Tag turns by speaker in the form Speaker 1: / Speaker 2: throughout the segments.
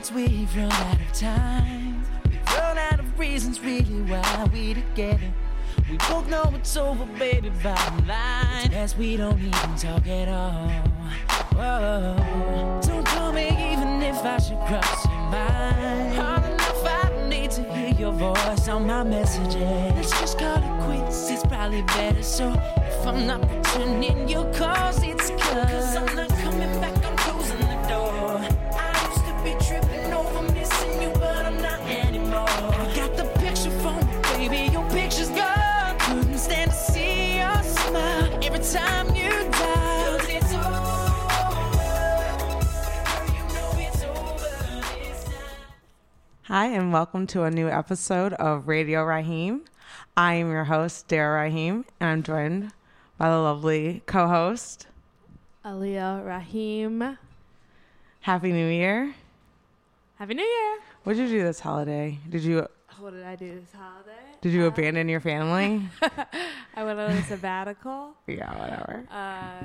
Speaker 1: words, we've run out of time. We've run out of reasons, really, why we together. We both know it's over, baby, bottom line. Best we don't even talk at all. Whoa. Don't call me even if I should cross your mind. Hard enough, I need to hear your voice on my messages. Let's just call it quits, it's probably better. So if I'm not returning your calls, it's
Speaker 2: Hi, and welcome to a new episode of Radio Raheem. I am your host, Dara Raheem, and I'm joined by the lovely co host.
Speaker 3: Aliyah Rahim.
Speaker 2: Happy New Year.
Speaker 3: Happy New Year.
Speaker 2: What did you do this holiday? Did you
Speaker 3: What did I do this holiday?
Speaker 2: did you abandon your family?
Speaker 3: I went on a sabbatical
Speaker 2: yeah, whatever.
Speaker 3: uh,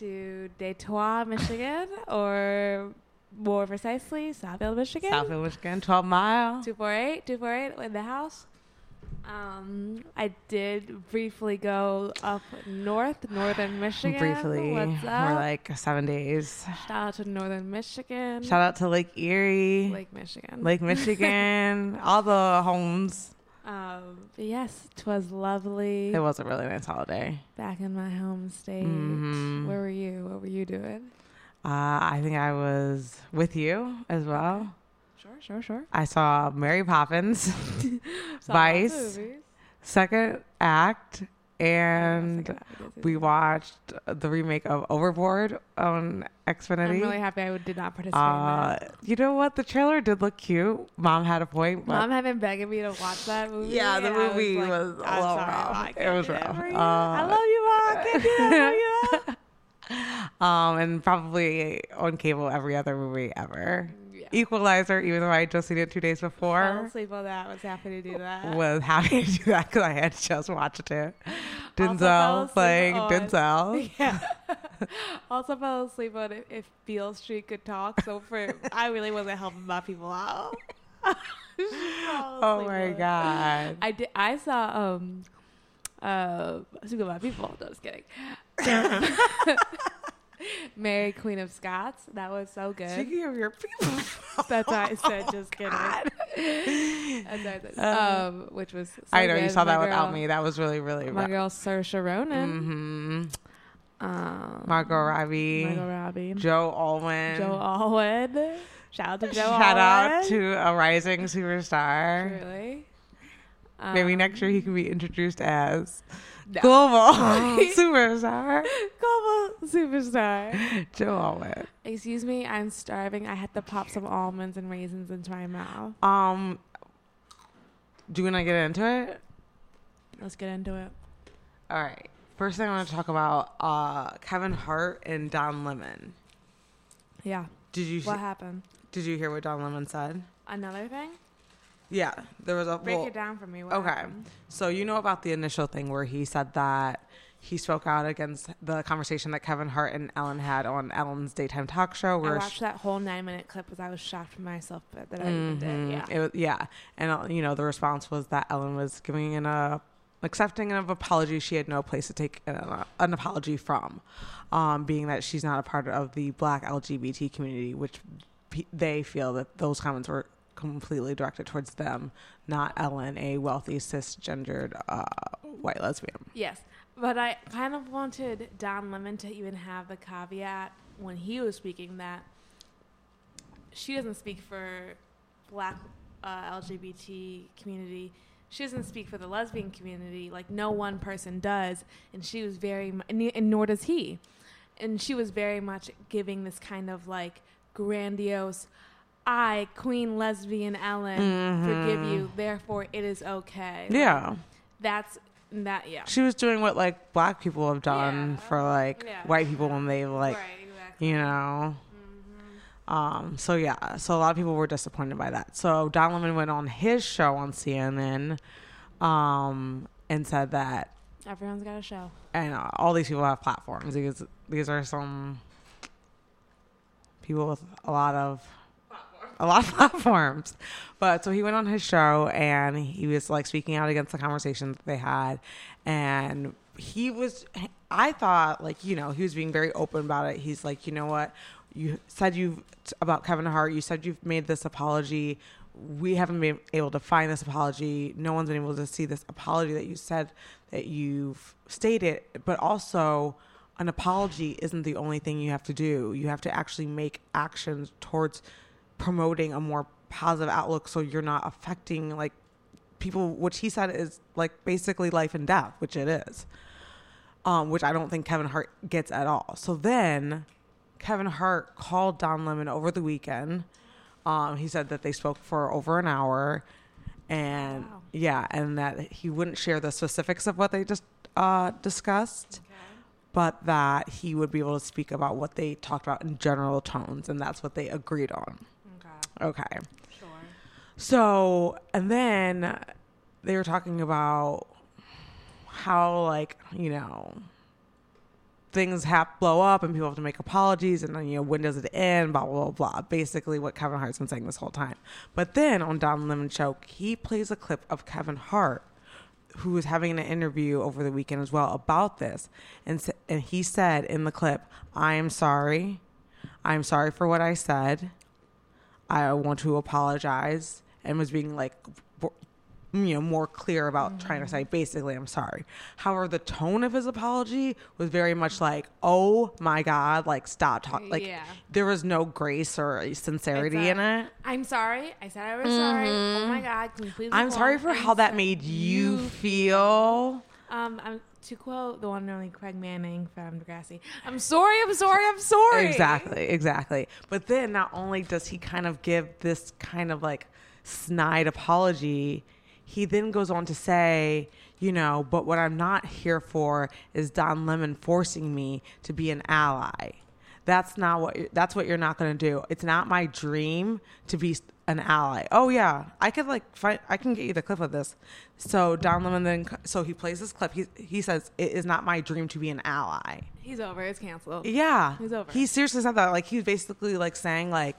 Speaker 3: to Detroit, Michigan, or more precisely, Southfield, Michigan.
Speaker 2: Southfield, Michigan, 12 mile.
Speaker 3: 248, 248 in the house. Um, I did briefly go up north, northern Michigan.
Speaker 2: Briefly,
Speaker 3: What's
Speaker 2: more
Speaker 3: up?
Speaker 2: like seven days.
Speaker 3: Shout out to northern Michigan.
Speaker 2: Shout out to Lake Erie,
Speaker 3: Lake Michigan.
Speaker 2: Lake Michigan, all the homes.
Speaker 3: Um, yes, it was lovely.
Speaker 2: It was a really nice holiday.
Speaker 3: Back in my home state.
Speaker 2: Mhm.
Speaker 3: Where were you? What were you doing?
Speaker 2: Uh, I think I was with you as well.
Speaker 3: Sure, sure, sure.
Speaker 2: I saw Mary Poppins, Vice,
Speaker 3: lots of movies.
Speaker 2: second act, and
Speaker 3: Second guess,
Speaker 2: we watched the remake of Overboard on Xfinity.
Speaker 3: I'm really happy I did not participate
Speaker 2: uh,
Speaker 3: in that.
Speaker 2: you know what? The trailer did look cute. Mom had a point, but
Speaker 3: Mom had been begging me to watch that movie.
Speaker 2: Yeah, the movie
Speaker 3: like,
Speaker 2: was a little rough. It was rough. Uh,
Speaker 3: I love you, Mom. I can't do that.
Speaker 2: um, and probably on cable every other movie ever.
Speaker 3: Yeah.
Speaker 2: Equalizer, even though I had just seen it two days before.
Speaker 3: Fell asleep on that. Was happy to do that.
Speaker 2: was happy to do that because I had just watched it. Denzel playing
Speaker 3: on-
Speaker 2: Denzel.
Speaker 3: Yeah. also fell asleep on if, if Beale Street could talk. So for I really wasn't helping my people out.
Speaker 2: Oh my
Speaker 3: on
Speaker 2: god!
Speaker 3: I did. I saw um uh speaking of my people. No, just kidding. Mary Queen of Scots. That was so good.
Speaker 2: Speaking of your people,
Speaker 3: That's why I said just kidding.
Speaker 2: God.
Speaker 3: That's why I said,
Speaker 2: Uh,
Speaker 3: um, which was. So
Speaker 2: I know you
Speaker 3: good.
Speaker 2: saw that
Speaker 3: My
Speaker 2: without me. That was really, really
Speaker 3: My
Speaker 2: rough.
Speaker 3: girl Saoirse Ronan.
Speaker 2: Mm-hmm.
Speaker 3: Um,
Speaker 2: Margot Robbie,
Speaker 3: Margot Robbie.
Speaker 2: Joe Alwyn.
Speaker 3: Joe Alwyn. Shout out to Joe Alwyn.
Speaker 2: Shout out to a rising superstar.
Speaker 3: Truly.
Speaker 2: Maybe
Speaker 3: Um,
Speaker 2: next year he can be introduced as
Speaker 3: no.
Speaker 2: global superstar
Speaker 3: Global superstar.
Speaker 2: Alwyn.
Speaker 3: Excuse me, I'm starving. I had to pop some almonds and raisins into my mouth.
Speaker 2: Um, do you want to get into it?
Speaker 3: Let's get into it.
Speaker 2: All right. First thing I want to talk about uh, Kevin Hart and Don Lemon.
Speaker 3: Yeah.
Speaker 2: Did you
Speaker 3: What happened?
Speaker 2: did you hear what Don Lemon said?
Speaker 3: Another thing?
Speaker 2: Yeah, there was a
Speaker 3: Break
Speaker 2: well,
Speaker 3: it down for me. What
Speaker 2: Okay.
Speaker 3: happened?
Speaker 2: So you know about the initial thing where he said that he spoke out against the conversation that Kevin Hart and Ellen had on Ellen's daytime talk show.
Speaker 3: I
Speaker 2: Where
Speaker 3: watched that whole nine minute clip because I was shocked myself that I even did. Yeah.
Speaker 2: It was, yeah. And, uh, you know, the response was that Ellen was giving an, uh, accepting of apology she had no place to take an, uh, an apology from, um, being that she's not a part of the black LGBT community, which they feel that those comments were completely directed towards them, not Ellen, a wealthy cisgendered uh, white lesbian.
Speaker 3: Yes, but I kind of wanted Don Lemon to even have the caveat when he was speaking that she doesn't speak for black uh, LGBT community. She doesn't speak for the lesbian community. Like no one person does, and she was very, mu- and and nor does he. And she was very much giving this kind of like grandiose, "I, Queen Lesbian Ellen, forgive you. Therefore, it is okay." Like,
Speaker 2: Yeah.
Speaker 3: that's that. Yeah.
Speaker 2: She was doing what like black people have done
Speaker 3: Yeah.
Speaker 2: for like
Speaker 3: Yeah.
Speaker 2: white people when they like
Speaker 3: right. Exactly.
Speaker 2: you know.
Speaker 3: Mm-hmm.
Speaker 2: Um, so yeah, so a lot of people were disappointed by that. So Don Lemon went on his show on CNN, um, and said that,
Speaker 3: Everyone's got a show.
Speaker 2: and uh, all these people have platforms because these are some people with a lot of a lot of platforms. But so he went on his show and he was like speaking out against the conversation that they had, and he was. I thought like you know he was being very open about it. He's like, you know what, you said you've about Kevin Hart. You said you've made this apology. We haven't been able to find this apology. No one's been able to see this apology that you said that you've stated, but also an apology isn't the only thing you have to do. You have to actually make actions towards promoting a more positive outlook so you're not affecting like people which he said is like basically life and death, which it is. Um, which I don't think Kevin Hart gets at all. So then Kevin Hart called Don Lemon over the weekend. Um, he said that they spoke for over an hour and
Speaker 3: Wow.
Speaker 2: yeah, and that he wouldn't share the specifics of what they just uh, discussed but that he would be able to speak about what they talked about in general tones, and that's what they agreed on.
Speaker 3: Okay. Sure.
Speaker 2: So, and then they were talking about how, like, you know, things have blow up and people have to make apologies, and then, you know, when does it end? Blah, blah, blah, blah. Basically, what Kevin Hart's been saying this whole time. But then on Don Lemon Show, he plays a clip of Kevin Hart who was having an interview over the weekend as well about this, and and he said in the clip, "I am sorry, I'm sorry for what I said. I want to apologize," and was being like, you know, more clear about trying to say basically, "I'm sorry." However, the tone of his apology was very much like, "Oh my God, like stop talking." Like
Speaker 3: Yeah.
Speaker 2: there was no grace or sincerity
Speaker 3: a-
Speaker 2: in it.
Speaker 3: I'm sorry. I said I was sorry. Oh my God. Can you please?
Speaker 2: I'm sorry for
Speaker 3: I'm
Speaker 2: how that
Speaker 3: sorry.
Speaker 2: made you feel.
Speaker 3: Um, I'm, to quote the one and only Craig Manning from Degrassi, I'm sorry, I'm sorry, I'm sorry.
Speaker 2: Exactly, exactly. But then not only does he kind of give this kind of like snide apology, he then goes on to say, you know, but what I'm not here for is Don Lemon forcing me to be an ally. That's not what that's what you're not going to do. It's not my dream to be an ally. Oh yeah, I could like find I can get you the clip of this. So Don Lemon then so he plays this clip. He he says it is not my dream to be an ally.
Speaker 3: He's over. It's canceled.
Speaker 2: Yeah.
Speaker 3: He's over.
Speaker 2: He seriously said that. Like, he's basically like saying, like,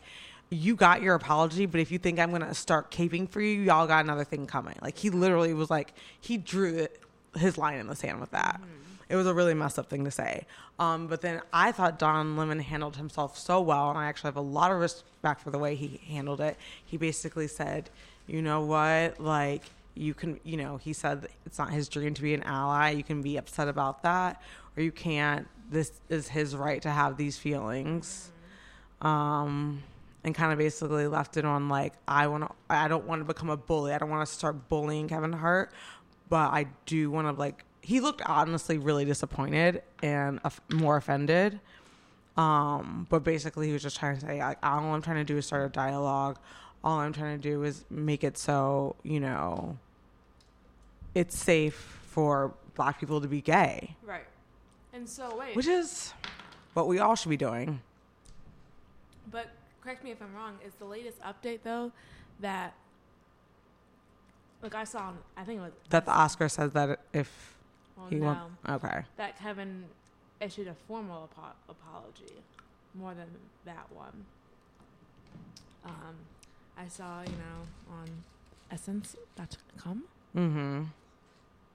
Speaker 2: you got your apology, but if you think I'm going to start caping for you, y'all got another thing coming. Like, he literally was like, he drew it, his line in the sand with that. Mm-hmm. It was a really messed up thing to say. Um, but then I thought Don Lemon handled himself so well, and I actually have a lot of respect for the way he handled it. He basically said, you know what? Like, you can, you know, he said it's not his dream to be an ally. You can be upset about that, or you can't. This is his right to have these feelings. Um, and kind of basically left it on like, I want to, I don't want to become a bully. I don't want to start bullying Kevin Hart, but I do want to like, he looked honestly really disappointed and more offended. Um, but basically, he was just trying to say, like, all I'm trying to do is start a dialogue. All I'm trying to do is make it so, you know, it's safe for black people to be gay,
Speaker 3: Right. And so wait,
Speaker 2: which is what we all should be doing.
Speaker 3: but correct me if I'm wrong. Is the latest update though that like I saw? on- I think it was
Speaker 2: That the Oscar says that if
Speaker 3: well,
Speaker 2: he
Speaker 3: no,
Speaker 2: wants, okay,
Speaker 3: that Kevin issued a formal apo- apology more than that one. Um, I saw you know on Essence.com.
Speaker 2: mm-hmm.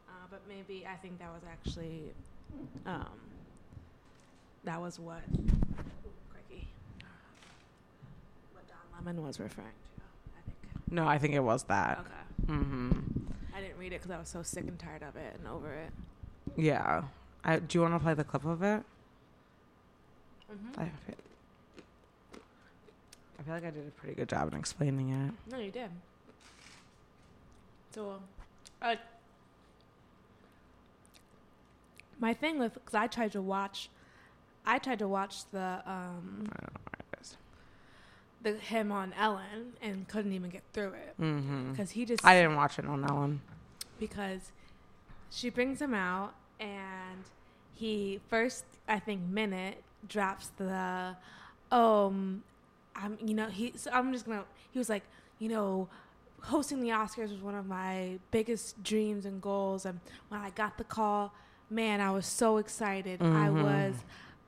Speaker 3: Uh, but maybe I think that was actually, um, that was what, crikey, what Don Lemon was referring to. I think.
Speaker 2: No, I think it was that.
Speaker 3: Okay.
Speaker 2: Mm-hmm.
Speaker 3: I didn't read it because I was so sick and tired of it and over it.
Speaker 2: Yeah. I, do you want to play the clip of it?
Speaker 3: Mm-hmm.
Speaker 2: I feel, I feel like I did a pretty good job in explaining it.
Speaker 3: No, you did. So, uh, my thing with because I tried to watch, I tried to watch the um
Speaker 2: I don't know where it is.
Speaker 3: the him on Ellen and couldn't even get through it
Speaker 2: Mm-hmm.
Speaker 3: because he just
Speaker 2: I didn't watch it on that one.
Speaker 3: because she brings him out and he first I think minute drops the um I'm you know he so I'm just gonna he was like you know hosting the Oscars was one of my biggest dreams and goals and when I got the call man I was so excited I
Speaker 2: Mhm.
Speaker 3: was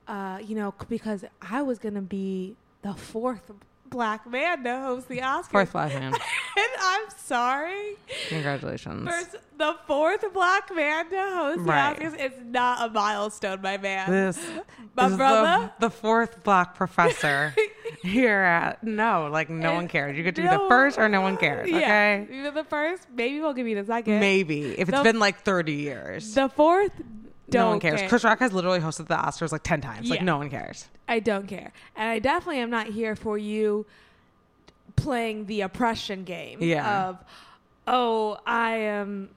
Speaker 3: uh you know because I was gonna be the fourth black man to host the Oscars.
Speaker 2: Fourth black man.
Speaker 3: and I'm sorry.
Speaker 2: Congratulations.
Speaker 3: First, the fourth black man to host
Speaker 2: Right.
Speaker 3: the Oscars is not a milestone, my man.
Speaker 2: This,
Speaker 3: My
Speaker 2: this
Speaker 3: brother?
Speaker 2: the, the fourth black professor here at no, like no
Speaker 3: And
Speaker 2: one cares. You could do
Speaker 3: no-
Speaker 2: the first or no one cares.
Speaker 3: Yeah,
Speaker 2: Okay,
Speaker 3: either the first, maybe we'll give you the second.
Speaker 2: maybe if it's
Speaker 3: The-
Speaker 2: been like thirty years,
Speaker 3: The fourth,
Speaker 2: no one cares.
Speaker 3: care.
Speaker 2: Chris Rock has literally hosted the Oscars like ten times. Like no one cares.
Speaker 3: I don't care, and I definitely am not here for you playing the oppression game.
Speaker 2: Yeah.
Speaker 3: Of, oh, I am.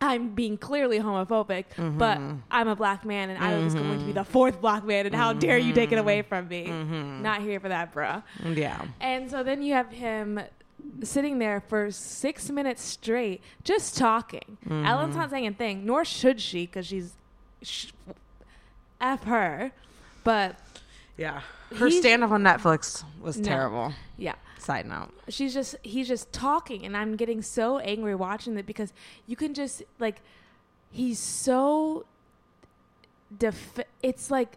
Speaker 3: I'm being clearly homophobic, but
Speaker 2: Mm-hmm.
Speaker 3: I'm a black man and I was going to be the fourth black man, and how dare you take it away from me?
Speaker 2: Mm-hmm.
Speaker 3: Not here for that, bruh.
Speaker 2: Yeah.
Speaker 3: And so then you have him sitting there for six minutes straight, just talking.
Speaker 2: Mm-hmm.
Speaker 3: Ellen's not saying a thing, nor should she, because she's sh- f her. But
Speaker 2: Yeah. Her stand up on Netflix was
Speaker 3: No.
Speaker 2: terrible.
Speaker 3: yeah,
Speaker 2: Side note.
Speaker 3: she's just he's just talking, and I'm getting so angry watching it because you can just like he's so def- it's like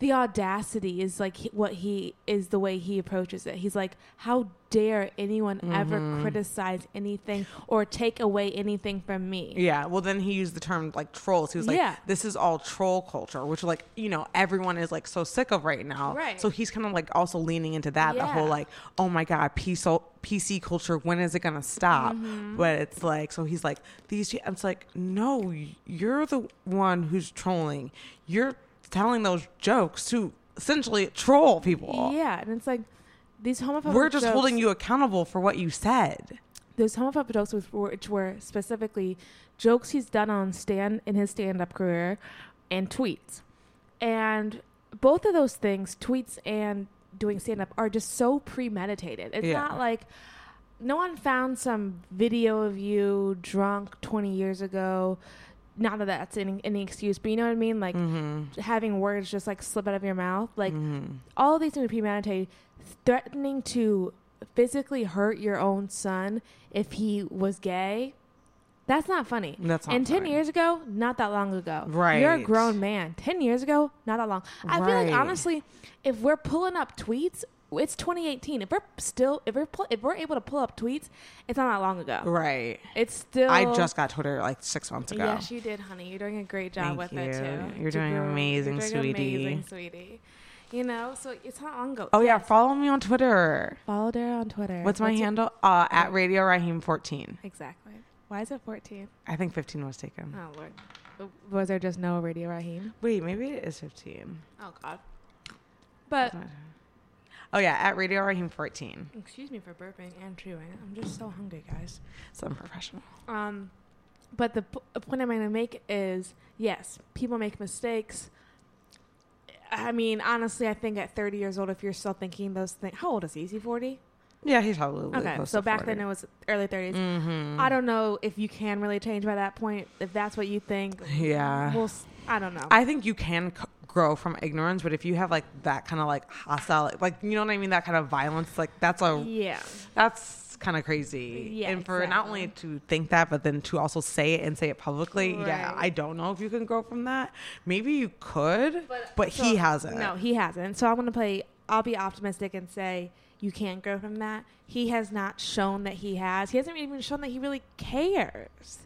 Speaker 3: the audacity is like he- what he is the way he approaches it. He's like, how dare anyone ever
Speaker 2: Mm-hmm.
Speaker 3: criticize anything or take away anything from me?
Speaker 2: Yeah. Well, then he used the term like trolls. He was like,
Speaker 3: Yeah.
Speaker 2: this is all troll culture, which like, you know, everyone is like so sick of right now.
Speaker 3: Right.
Speaker 2: So he's kind of like also leaning into that, the whole like, oh my God, PC, PC culture, when is it going to stop?
Speaker 3: Mm-hmm.
Speaker 2: But it's like, so he's like, these, it's like, no, you're the one who's trolling. You're telling those jokes to essentially troll people.
Speaker 3: Yeah, and it's like these homophobic.
Speaker 2: We're just
Speaker 3: jokes,
Speaker 2: holding you accountable for what you said.
Speaker 3: Those homophobic jokes, which were, which were specifically jokes he's done on stand in his stand-up career, and tweets, and both of those things, tweets and doing stand-up, are just so premeditated. It's
Speaker 2: Yeah.
Speaker 3: not like no one found some video of you drunk 20 years ago. Not that that's any, any excuse, but you know what I mean? Like
Speaker 2: Mm-hmm.
Speaker 3: having words just like slip out of your mouth. Like all of these things are premeditated, threatening to physically hurt your own son if he was gay. That's not funny.
Speaker 2: That's not
Speaker 3: and ten
Speaker 2: funny.
Speaker 3: years ago, not that long ago.
Speaker 2: Right.
Speaker 3: You're a grown man. Ten years ago, not that long. I feel like honestly, if we're pulling up tweets, it's 2018. If we're still, if we're pull, if we're able to pull up tweets, it's not that long ago.
Speaker 2: Right.
Speaker 3: It's still.
Speaker 2: I just got Twitter like six months ago.
Speaker 3: Yes, you did, honey. You're doing a great job
Speaker 2: Thank
Speaker 3: with it too.
Speaker 2: You're doing
Speaker 3: grow-
Speaker 2: amazing,
Speaker 3: you're doing
Speaker 2: sweetie.
Speaker 3: Amazing, sweetie. You know, so it's not long ago.
Speaker 2: Oh yeah, follow me on Twitter.
Speaker 3: Follow Dara on Twitter.
Speaker 2: What's my
Speaker 3: your-
Speaker 2: handle? Uh, at Radio Raheem 14.
Speaker 3: Exactly. Why is it 14?
Speaker 2: I think 15 was taken.
Speaker 3: Oh lord. Was there just no Radio Raheem?
Speaker 2: Wait, maybe it is 15.
Speaker 3: Oh god. But
Speaker 2: Oh yeah, at Radio Raheem 14.
Speaker 3: excuse me for burping and chewing. I'm just so hungry, guys.
Speaker 2: So unprofessional.
Speaker 3: Um, but the p- point I'm going to make is yes, people make mistakes. I mean, honestly, I think at 30 years old, if you're still thinking those things, how old is he? Is he 40?
Speaker 2: Yeah, he's probably
Speaker 3: Okay, so back
Speaker 2: 40.
Speaker 3: then it was early 30s.
Speaker 2: Mm-hmm.
Speaker 3: I don't know if you can really change by that point. If that's what you think,
Speaker 2: Yeah.
Speaker 3: we'll, I don't know.
Speaker 2: I think you can c- grow from ignorance, but if you have like that kind of like hostile, like you know what I mean, that kind of violence, like that's a
Speaker 3: yeah.
Speaker 2: that's kind of crazy.
Speaker 3: Yeah,
Speaker 2: and for not only to think that, but then to also say it and say it publicly, yeah, I don't know if you can grow from that. Maybe you could, but,
Speaker 3: so-
Speaker 2: he hasn't.
Speaker 3: No, he hasn't. So I'm going to play. I'll be optimistic and say you can't grow from that. He has not shown that he has. He hasn't even shown that he really cares.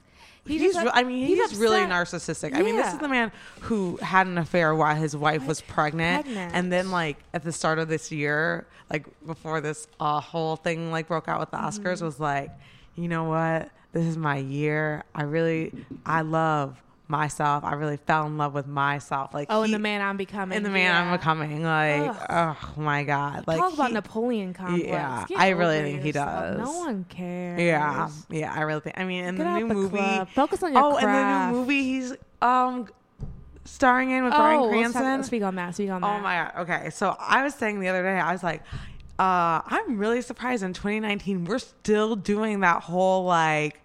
Speaker 2: He's,
Speaker 3: just
Speaker 2: re- I mean, he's, really
Speaker 3: upset.
Speaker 2: narcissistic. I mean, this is the man who had an affair while his wife was pregnant,
Speaker 3: Pregnant.
Speaker 2: and then like at the start of this year, like before this uh, whole thing like broke out with the
Speaker 3: Mm-hmm.
Speaker 2: Oscars, was like, you know what? This is my year. I really, I love myself. I really fell in love with myself. Like,
Speaker 3: Oh, and the man I'm becoming.
Speaker 2: and the man I'm
Speaker 3: yeah.
Speaker 2: becoming. Like,
Speaker 3: Ugh.
Speaker 2: oh my god, like
Speaker 3: Talk about
Speaker 2: he-
Speaker 3: Napoleon complex.
Speaker 2: Yeah,
Speaker 3: Get
Speaker 2: I really think he does.
Speaker 3: No one cares.
Speaker 2: Yeah, yeah, I really think. I mean, in
Speaker 3: Get
Speaker 2: the new
Speaker 3: the
Speaker 2: movie,
Speaker 3: club. Focus on your
Speaker 2: oh,
Speaker 3: craft.
Speaker 2: and the new movie he's um starring in with
Speaker 3: Oh,
Speaker 2: Bryan
Speaker 3: let's talk-
Speaker 2: Cranston.
Speaker 3: speak on that. Speak on that.
Speaker 2: oh my god. Okay, so I was saying the other day, I was like, uh, I'm really surprised in 2019 we're still doing that whole like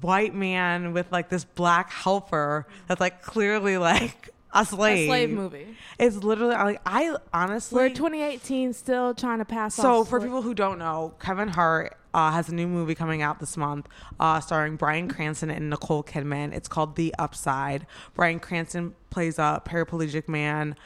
Speaker 2: white man with like this black helper that's like clearly like a slave.
Speaker 3: A slave movie.
Speaker 2: It's literally like I honestly
Speaker 3: We're 2018 still trying to pass
Speaker 2: so
Speaker 3: off
Speaker 2: for
Speaker 3: sla-
Speaker 2: people who don't know, Kevin Hart uh, has a new movie coming out this month, uh, starring Bryan Cranston and Nicole Kidman. It's called The Upside. Bryan Cranston plays a paraplegic man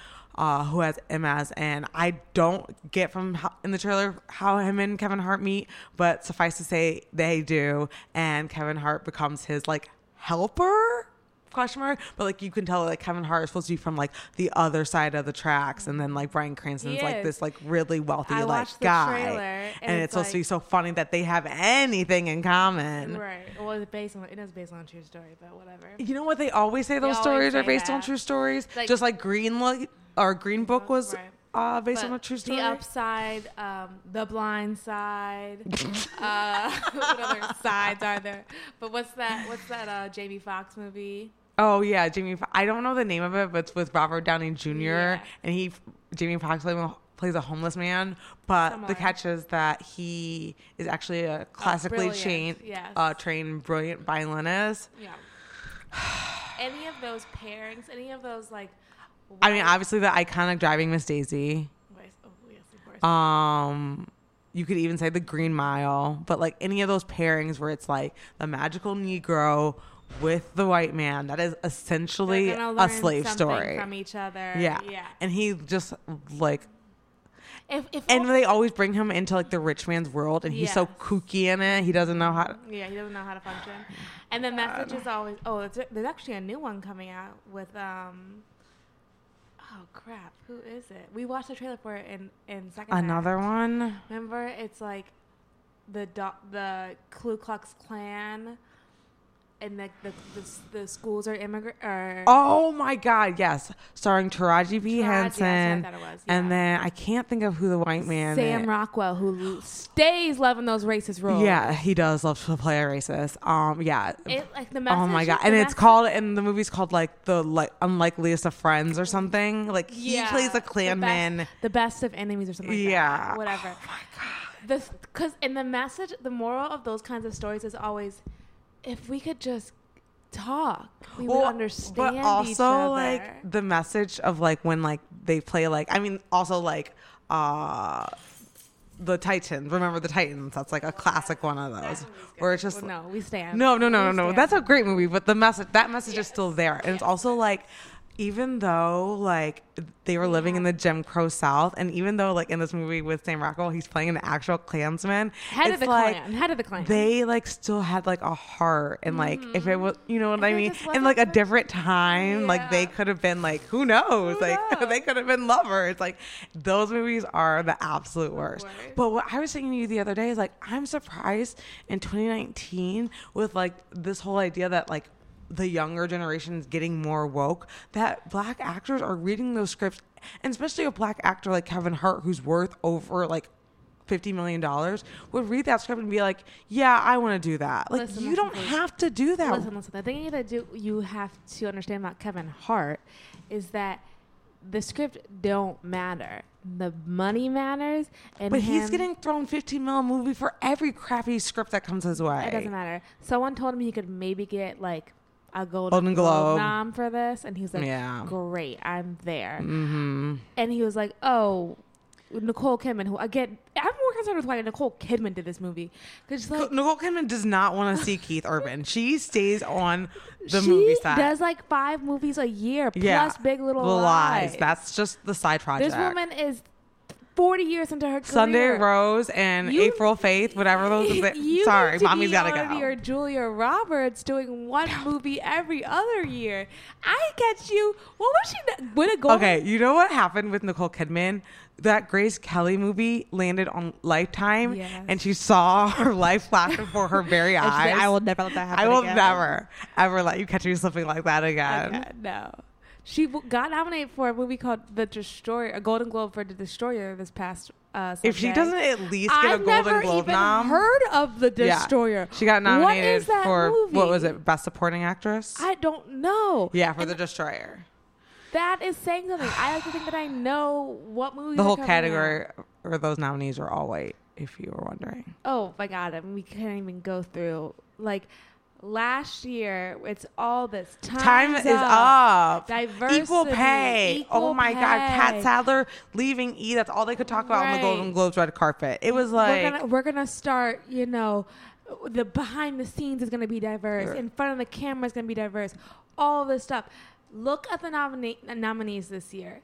Speaker 2: uh, who has MS, and I don't get from how, in the trailer how him and Kevin Hart meet, but suffice to say they do, and Kevin Hart becomes his like helper? Question mark? But like you can tell like kevin hart is supposed to be from like the other side of the tracks and then like bryan cranston's like this like really wealthy
Speaker 3: I
Speaker 2: like guy
Speaker 3: trailer,
Speaker 2: and,
Speaker 3: and
Speaker 2: it's,
Speaker 3: it's
Speaker 2: supposed to be so funny that they have anything in common.
Speaker 3: Right. Well, it's based on it is based on a true story, but whatever.
Speaker 2: you know what they always say those
Speaker 3: always
Speaker 2: stories are based on true stories?
Speaker 3: Like-
Speaker 2: just like green Li- or green book was
Speaker 3: Right.
Speaker 2: uh based
Speaker 3: But
Speaker 2: on a true story
Speaker 3: The upside, um, the blind side. uh, what other sides are there? But what's that? What's that? Uh, Jamie Foxx movie?
Speaker 2: Oh yeah, Jamie. Fo- I don't know the name of it, but it's with Robert Downey Jr.
Speaker 3: Yeah.
Speaker 2: and he Jamie Foxx plays a- homeless man. But
Speaker 3: Similar.
Speaker 2: the catch is that he is actually a classically
Speaker 3: brilliant,
Speaker 2: trained,
Speaker 3: yes.
Speaker 2: uh, trained, brilliant violinist.
Speaker 3: Yeah. any of those pairings, any of those like.
Speaker 2: I mean, obviously the iconic driving Miss Daisy.
Speaker 3: Oh yes, of course.
Speaker 2: Um, you could even say the Green Mile, but like any of those pairings where it's like the magical Negro with the white man, that is essentially a slave story.
Speaker 3: from each other.
Speaker 2: Yeah.
Speaker 3: Yeah.
Speaker 2: And he just like
Speaker 3: If, if
Speaker 2: and they always bring him into like the rich man's world and he's so kooky in it. He doesn't know how To,
Speaker 3: Yeah, he doesn't know how to function. And the message is always oh, it's, there's actually a new one coming out with um. Oh crap! Who is it? We watched the trailer for it in in second.
Speaker 2: another
Speaker 3: act.
Speaker 2: one.
Speaker 3: Remember, it's like the do- the Ku Klux Klan, and the the, the, the schools are immigrant
Speaker 2: Oh my god, yes. Starring Taraji P.
Speaker 3: Taraji, that's what I
Speaker 2: Henson.
Speaker 3: was,
Speaker 2: And then I can't think of who the white man
Speaker 3: Sam
Speaker 2: is.
Speaker 3: Rockwell, who stays loving those racist roles.
Speaker 2: Yeah, he does love to play a racist. Um, yeah.
Speaker 3: It, like the message.
Speaker 2: oh my god,
Speaker 3: the
Speaker 2: and it's
Speaker 3: message-
Speaker 2: called, and the movie's called like the like unlikeliest of friends or something. Like he
Speaker 3: Yeah,
Speaker 2: plays a
Speaker 3: the
Speaker 2: Klanman.
Speaker 3: best, the best of enemies or something like
Speaker 2: Yeah.
Speaker 3: that. Whatever.
Speaker 2: Oh my god.
Speaker 3: The because in the message, the moral of those kinds of stories is always, if we could just talk, we would understand
Speaker 2: but also like the message of like when like they play like I mean also like uh the Titans. Remember the Titans? That's like a classic one of those where it's just
Speaker 3: Well, no, we stand.
Speaker 2: no, no, no,
Speaker 3: We
Speaker 2: no, no.
Speaker 3: stand.
Speaker 2: That's a great movie, but the message that message is still there, and it's also like. Even though like they were living in the Jim Crow South, and even though like in this movie with Sam Rockwell, he's playing an actual Klansman,
Speaker 3: head of the
Speaker 2: like
Speaker 3: clan. Head of the clan.
Speaker 2: they like still had like a heart and like if it mm-hmm. was you know what
Speaker 3: If
Speaker 2: I mean in like a
Speaker 3: for-
Speaker 2: different time like they could have been like who knows
Speaker 3: Who
Speaker 2: like
Speaker 3: knows?
Speaker 2: they could have been lovers like those movies are the absolute worst
Speaker 3: worst.
Speaker 2: but what I was saying to you the other day is like I'm surprised in 2019 with like this whole idea that like the younger generation is getting more woke that black actors are reading those scripts and especially a black actor like Kevin Hart who's worth over like fifty million dollars would read that script and be like, "Yeah, I want to do that." Like
Speaker 3: Listen,
Speaker 2: you
Speaker 3: listen,
Speaker 2: don't
Speaker 3: please.
Speaker 2: have to do that.
Speaker 3: Listen, listen. The thing that do you have to understand about Kevin Hart is that the script don't matter. The money matters, and
Speaker 2: but he's getting thrown fifteen mil movie for every crappy script that comes his way.
Speaker 3: It doesn't matter. Someone told him he could maybe get like a golden,
Speaker 2: Golden
Speaker 3: globe. Nom for this, and he's like,
Speaker 2: Yeah.
Speaker 3: "Great, I'm there."
Speaker 2: Mm-hmm.
Speaker 3: And he was like, "Oh." Nicole Kidman, who again, I'm more concerned with why Nicole Kidman did this movie because like
Speaker 2: Nicole Kidman does not want to see Keith Urban. She stays on the movie set.
Speaker 3: does like five movies a year plus
Speaker 2: yeah,
Speaker 3: Big Little
Speaker 2: The
Speaker 3: Lies.
Speaker 2: That's just the side project.
Speaker 3: This woman is 40 years into her career. Sunday.
Speaker 2: Rose and
Speaker 3: You-
Speaker 2: April Faith, whatever those.
Speaker 3: you
Speaker 2: Sorry,
Speaker 3: to
Speaker 2: mommy's
Speaker 3: be
Speaker 2: gotta
Speaker 3: on
Speaker 2: go.
Speaker 3: Your Julia Roberts doing one movie every other year. I get you. What was she? Win a gold?
Speaker 2: Okay, you know what happened with Nicole Kidman? That Grace Kelly movie landed on Lifetime,
Speaker 3: Yes.
Speaker 2: and she saw her life flash before her very eyes.
Speaker 3: I will never let that happen.
Speaker 2: I will
Speaker 3: again."
Speaker 2: never, ever let you catch me slipping like that again.
Speaker 3: Okay, no. She w- got nominated for a movie called The Destroyer, a Golden Globe for The Destroyer this past. Uh,
Speaker 2: If she doesn't at least get
Speaker 3: I've
Speaker 2: a Golden Globe nom,
Speaker 3: heard of The
Speaker 2: Yeah.
Speaker 3: Destroyer.
Speaker 2: she got nominated
Speaker 3: is that
Speaker 2: for
Speaker 3: movie?
Speaker 2: what was it? Best Supporting Actress.
Speaker 3: I don't know.
Speaker 2: yeah, for
Speaker 3: And
Speaker 2: The Destroyer.
Speaker 3: That is saying something. I like to think that I know what movies.
Speaker 2: The whole category
Speaker 3: out.
Speaker 2: or those nominees are all white. If you were wondering.
Speaker 3: Oh my god! I mean, we can't even go through like last year. It's all this time.
Speaker 2: Time is up.
Speaker 3: Diversity, oh
Speaker 2: Equal pay.
Speaker 3: equal
Speaker 2: oh my God.
Speaker 3: Catt.
Speaker 2: Sadler leaving E. That's all they could talk about on the Golden Globes red carpet. It was like.
Speaker 3: we're gonna we're gonna start. You know, the behind the scenes is gonna be diverse.
Speaker 2: Sure.
Speaker 3: In front of the camera is gonna be diverse. All this stuff. Look at the nomina- nominees this year.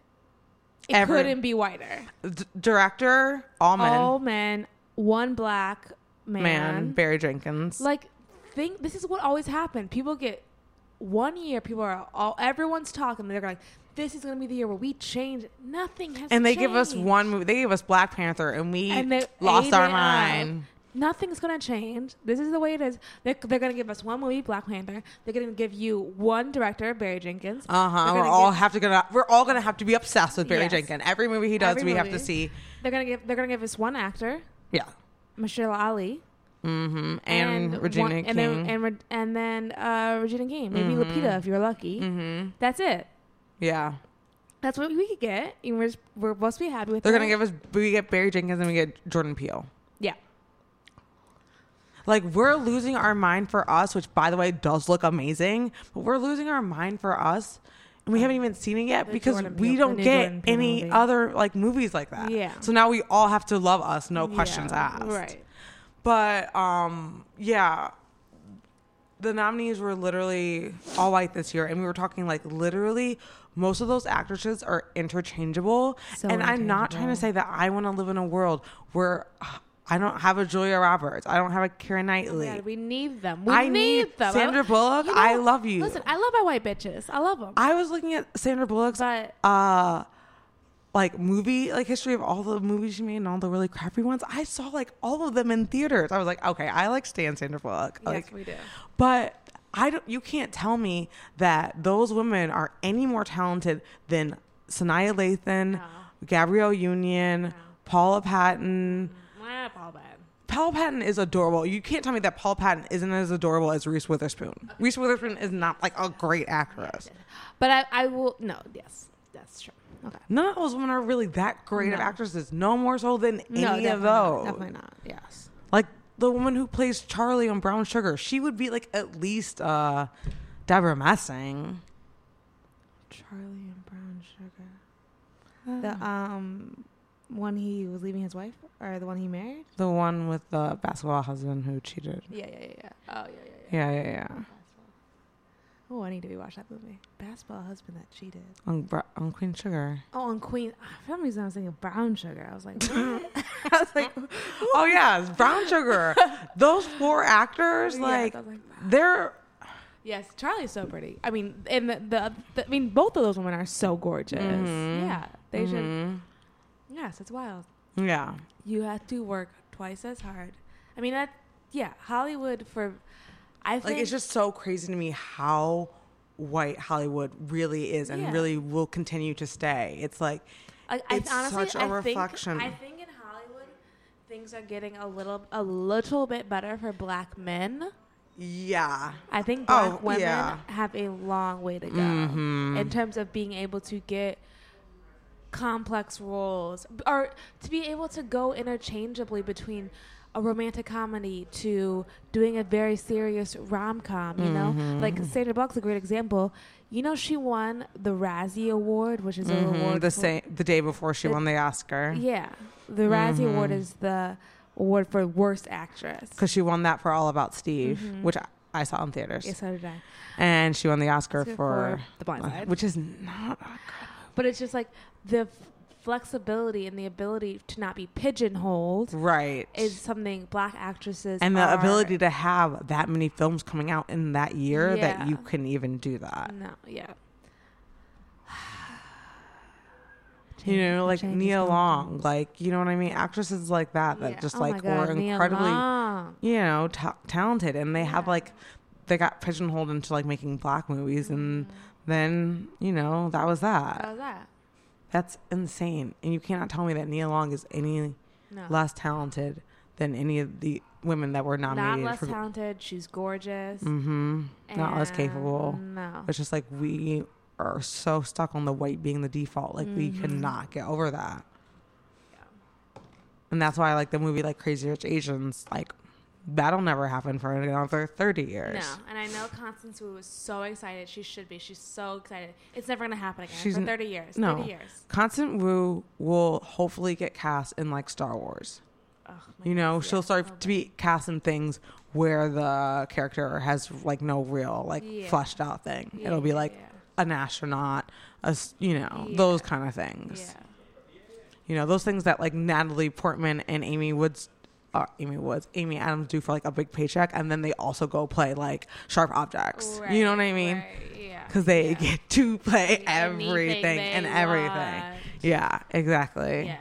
Speaker 3: It
Speaker 2: Every-
Speaker 3: couldn't be whiter.
Speaker 2: D- director, all men,
Speaker 3: All men, one black man.
Speaker 2: man, Barry Jenkins.
Speaker 3: Like, this is what always happened. People get one year. People are all everyone's talking. They're like, "This is going to be the year where we change." Nothing has.
Speaker 2: and they give us one movie. They gave us Black Panther, and we
Speaker 3: And
Speaker 2: lost our
Speaker 3: it up.
Speaker 2: mind.
Speaker 3: Nothing's gonna change. This is the way it is. They're, they're gonna give us one movie, Black Panther. They're gonna give you one director, Barry Jenkins.
Speaker 2: Uh huh. We're all
Speaker 3: give-
Speaker 2: have to gonna. We're all gonna have to be obsessed with Barry
Speaker 3: Yes.
Speaker 2: Jenkins. Every movie he does,
Speaker 3: Every
Speaker 2: we have to see.
Speaker 3: They're gonna give. They're gonna give us one actor,
Speaker 2: Yeah.
Speaker 3: Mahershala Ali,
Speaker 2: Mm-hmm. And, Regina
Speaker 3: one-
Speaker 2: King.
Speaker 3: and then and, and then uh, Regina King, maybe
Speaker 2: Mhm.
Speaker 3: Lupita if you're lucky.
Speaker 2: mm-hmm.
Speaker 3: That's it.
Speaker 2: Yeah.
Speaker 3: That's what we could get. And we're, we're supposed to be happy with.
Speaker 2: They're gonna give us. We get Barry Jenkins, and we get Jordan Peele.
Speaker 3: Yeah.
Speaker 2: Like we're losing our mind for us, which by the way does look amazing, but we're losing our mind for us. And we haven't even seen it yet
Speaker 3: The
Speaker 2: because
Speaker 3: Jordan
Speaker 2: we
Speaker 3: Peele-
Speaker 2: don't get any
Speaker 3: movie.
Speaker 2: other like movies like that.
Speaker 3: Yeah.
Speaker 2: So now we all have to love us, no questions
Speaker 3: Yeah,
Speaker 2: asked.
Speaker 3: Right.
Speaker 2: But um yeah. The nominees were literally all white this year and we were talking like literally most of those actresses are interchangeable.
Speaker 3: So
Speaker 2: and I'm not trying to say that I want to live in a world where uh, I don't have a Julia Roberts. I don't have a Karen
Speaker 3: Oh
Speaker 2: Knightley.
Speaker 3: God, we need them. We
Speaker 2: I
Speaker 3: need,
Speaker 2: need
Speaker 3: them.
Speaker 2: Sandra Bullock.
Speaker 3: You know,
Speaker 2: I love you.
Speaker 3: Listen, I love my white bitches. I love them.
Speaker 2: I was looking at Sandra Bullock's
Speaker 3: but
Speaker 2: uh like movie like history of all the movies she made and all the really crappy ones. I saw like all of them in theaters. I was like, okay, I like Stan Sandra Bullock.
Speaker 3: yes,
Speaker 2: Like
Speaker 3: we do.
Speaker 2: but I don't you can't tell me that those women are any more talented than Sanaa Lathan,
Speaker 3: No.
Speaker 2: Gabrielle Union,
Speaker 3: No.
Speaker 2: Paula Patton.
Speaker 3: Nah, Paul bad.
Speaker 2: Paula Patton is adorable. You can't tell me that Paula Patton isn't as adorable as Reese Witherspoon. Reese Witherspoon is not like a great actress.
Speaker 3: But I, I will. No, yes, that's true. Okay.
Speaker 2: None of those women are really that great of actresses. No more so than any
Speaker 3: no,
Speaker 2: of
Speaker 3: definitely
Speaker 2: those.
Speaker 3: Not, definitely not. Yes.
Speaker 2: Like the woman who plays Charlie on Brown Sugar, she would be like at least uh, Deborah Messing.
Speaker 3: Charlie and Brown Sugar. The um, one he was leaving his wife, or the one he married.
Speaker 2: The one with the basketball husband who cheated.
Speaker 3: Yeah, yeah, yeah, yeah. Oh, yeah, yeah, yeah.
Speaker 2: Yeah, yeah, yeah.
Speaker 3: Oh, I need to rewatch that movie. Basketball husband that cheated.
Speaker 2: On, on Queen Sugar.
Speaker 3: Oh, on Queen. For some reason, I was thinking of Brown Sugar. I was like? I was like,
Speaker 2: Oh yeah, it's Brown Sugar. Those four actors,
Speaker 3: Yes,
Speaker 2: like
Speaker 3: like,
Speaker 2: they're
Speaker 3: Yes, Charlie's so pretty. I mean, and the, the, the I mean, both of those women are so gorgeous.
Speaker 2: Mhm.
Speaker 3: Yeah, they should.
Speaker 2: Mhm.
Speaker 3: Yes, it's wild.
Speaker 2: Yeah.
Speaker 3: You have to work twice as hard. I mean, that yeah, Hollywood for. I think
Speaker 2: Like it's just so crazy to me how white Hollywood really is and
Speaker 3: Yeah.
Speaker 2: really will continue to stay. It's like
Speaker 3: I, I
Speaker 2: it's
Speaker 3: honestly,
Speaker 2: such a
Speaker 3: I
Speaker 2: reflection.
Speaker 3: Think, I think in Hollywood, things are getting a little a little bit better for black men.
Speaker 2: yeah.
Speaker 3: I think
Speaker 2: Oh,
Speaker 3: black women
Speaker 2: yeah.
Speaker 3: have a long way to go
Speaker 2: Mhm.
Speaker 3: in terms of being able to get complex roles or to be able to go interchangeably between a romantic comedy to doing a very serious rom-com you know
Speaker 2: Mm-hmm.
Speaker 3: like Sandra Bullock's a great example you know she won the Razzie Award which is a
Speaker 2: Mhm.
Speaker 3: award
Speaker 2: The same the day before she
Speaker 3: The-
Speaker 2: won the Oscar.
Speaker 3: yeah the Razzie Award
Speaker 2: Mhm.
Speaker 3: is the award for worst actress
Speaker 2: Because she won that for All About Steve,
Speaker 3: Mhm.
Speaker 2: which I, I saw in theaters.
Speaker 3: yes so did I
Speaker 2: And she won the Oscar
Speaker 3: Oscar
Speaker 2: for,
Speaker 3: for The Blind Side.
Speaker 2: which is not
Speaker 3: But it's just like the flexibility and the ability to not be pigeonholed
Speaker 2: right.
Speaker 3: is something black actresses
Speaker 2: and the
Speaker 3: are-
Speaker 2: ability to have that many films coming out in that year that you can even do that.
Speaker 3: no yeah
Speaker 2: You know, like Nia. Long, like you know what I mean. Actresses like that that
Speaker 3: Yeah.
Speaker 2: just
Speaker 3: Oh
Speaker 2: like
Speaker 3: God,
Speaker 2: were incredibly, you know, ta- talented, and they have like they got pigeonholed into like making black movies, and
Speaker 3: Mhm.
Speaker 2: then you know that was that.
Speaker 3: How was that
Speaker 2: That's insane, and you cannot tell me that Nia Long is any
Speaker 3: no
Speaker 2: less talented than any of the women that were nominated.
Speaker 3: not less
Speaker 2: for.
Speaker 3: talented she's gorgeous
Speaker 2: mm-hmm. Not less capable.
Speaker 3: no
Speaker 2: It's just like we are so stuck on the white being the default. Like we
Speaker 3: Mhm.
Speaker 2: cannot get over that.
Speaker 3: Yeah.
Speaker 2: And that's why I like the movie like Crazy Rich Asians. Like that'll never happen for another thirty years.
Speaker 3: no and I know Constance Wu was so excited she should be she's so excited it's never gonna happen again
Speaker 2: She's
Speaker 3: for 30 years
Speaker 2: no.
Speaker 3: 30 years
Speaker 2: Constance Wu will hopefully get cast in like Star Wars.
Speaker 3: My
Speaker 2: You know,
Speaker 3: goodness,
Speaker 2: she'll
Speaker 3: yeah,
Speaker 2: start
Speaker 3: so
Speaker 2: to be cast in things where the character has like no real like
Speaker 3: Yeah.
Speaker 2: fleshed out thing.
Speaker 3: bad.
Speaker 2: It'll be like
Speaker 3: yeah.
Speaker 2: an astronaut, a you know
Speaker 3: Yeah.
Speaker 2: those kind of things.
Speaker 3: Yeah.
Speaker 2: you know, those things that like Natalie Portman and Amy Woods. Uh, Amy Woods, Amy Adams do for like a big paycheck, and then they also go play like sharp objects. you know what I mean?
Speaker 3: Right, yeah.
Speaker 2: Because they
Speaker 3: yeah.
Speaker 2: get to play everything and everything.
Speaker 3: want.
Speaker 2: Yeah, exactly.
Speaker 3: Yes.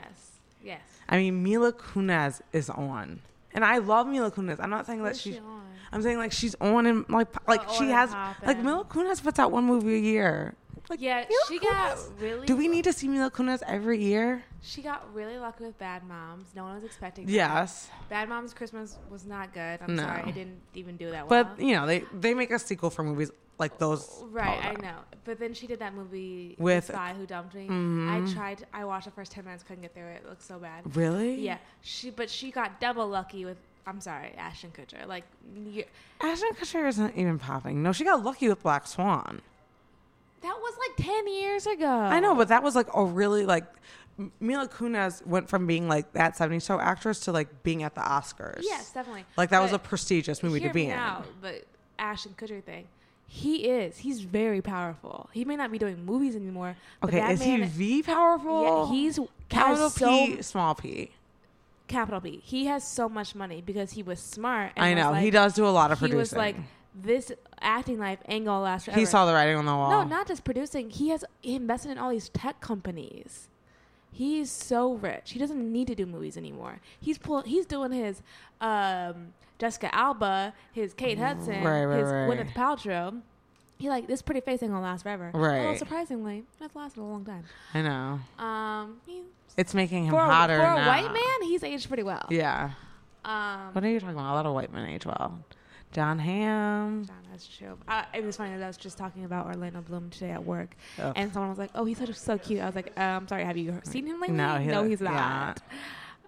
Speaker 3: Yes.
Speaker 2: I mean, Mila Kunis is on, and I love Mila Kunis. I'm not saying that she's.
Speaker 3: she on?
Speaker 2: I'm saying like she's on and like like
Speaker 3: Oh,
Speaker 2: she has like. Mila Kunis puts out one movie a year. Like
Speaker 3: Yeah, she got really.
Speaker 2: Do we need to see Mila Kunis every year?
Speaker 3: She got really lucky with Bad Moms. No one was expecting. that.
Speaker 2: Yes,
Speaker 3: Bad Moms Christmas was not good. I'm
Speaker 2: No.
Speaker 3: sorry, it didn't even do that well.
Speaker 2: but you know they they make a sequel for movies like those.
Speaker 3: Right, I know. But then she did that movie
Speaker 2: With-
Speaker 3: Spy Who Dumped Me.
Speaker 2: Mhm.
Speaker 3: I tried. I watched the first ten minutes, couldn't get through it. It looked so bad.
Speaker 2: Really?
Speaker 3: Yeah, she. But she got double lucky with. I'm sorry, Ashton Kutcher. Like, you,
Speaker 2: Ashton Kutcher isn't even popping. No, she got lucky with Black Swan.
Speaker 3: That was like ten years ago.
Speaker 2: I know, but that was like a really like Mila Kunis went from being like that 70s show actress to like being at the Oscars.
Speaker 3: yes, definitely.
Speaker 2: Like that was a prestigious movie to be in.
Speaker 3: out, but Ashton Kutcher thing. He is. He's very powerful. He may not be doing movies anymore. But
Speaker 2: Okay, is
Speaker 3: man,
Speaker 2: he V powerful?
Speaker 3: Yeah, he's
Speaker 2: capital
Speaker 3: has so
Speaker 2: P, small P.
Speaker 3: capital P. He has so much money because he was smart. And
Speaker 2: I know he does do a lot of
Speaker 3: He
Speaker 2: producing.
Speaker 3: was like, this acting life ain't gonna last forever.
Speaker 2: he saw the writing on the wall.
Speaker 3: No, not just producing. He has he invested in all these tech companies. He's so rich. He doesn't need to do movies anymore. He's pull, He's doing his um, Jessica Alba, his Kate Hudson,
Speaker 2: Right, right,
Speaker 3: his
Speaker 2: right.
Speaker 3: Gwyneth Paltrow. He like this pretty face ain't gonna last forever.
Speaker 2: Right.
Speaker 3: Well, surprisingly, that's lasted a long time.
Speaker 2: I know
Speaker 3: Um,
Speaker 2: it's making him
Speaker 3: for, a,
Speaker 2: hotter
Speaker 3: for a white man, he's aged pretty well.
Speaker 2: Yeah.
Speaker 3: Um,
Speaker 2: What are you talking about? A lot of white men age well. Jon Hamm.
Speaker 3: John, that's true. Uh, it was funny that I was just talking about Orlando Bloom today at work,
Speaker 2: Ugh.
Speaker 3: and someone was like, "Oh, he's such so cute." I was like, "I'm sorry, have you seen him lately?"
Speaker 2: No, he-
Speaker 3: no, he's
Speaker 2: yeah.
Speaker 3: not.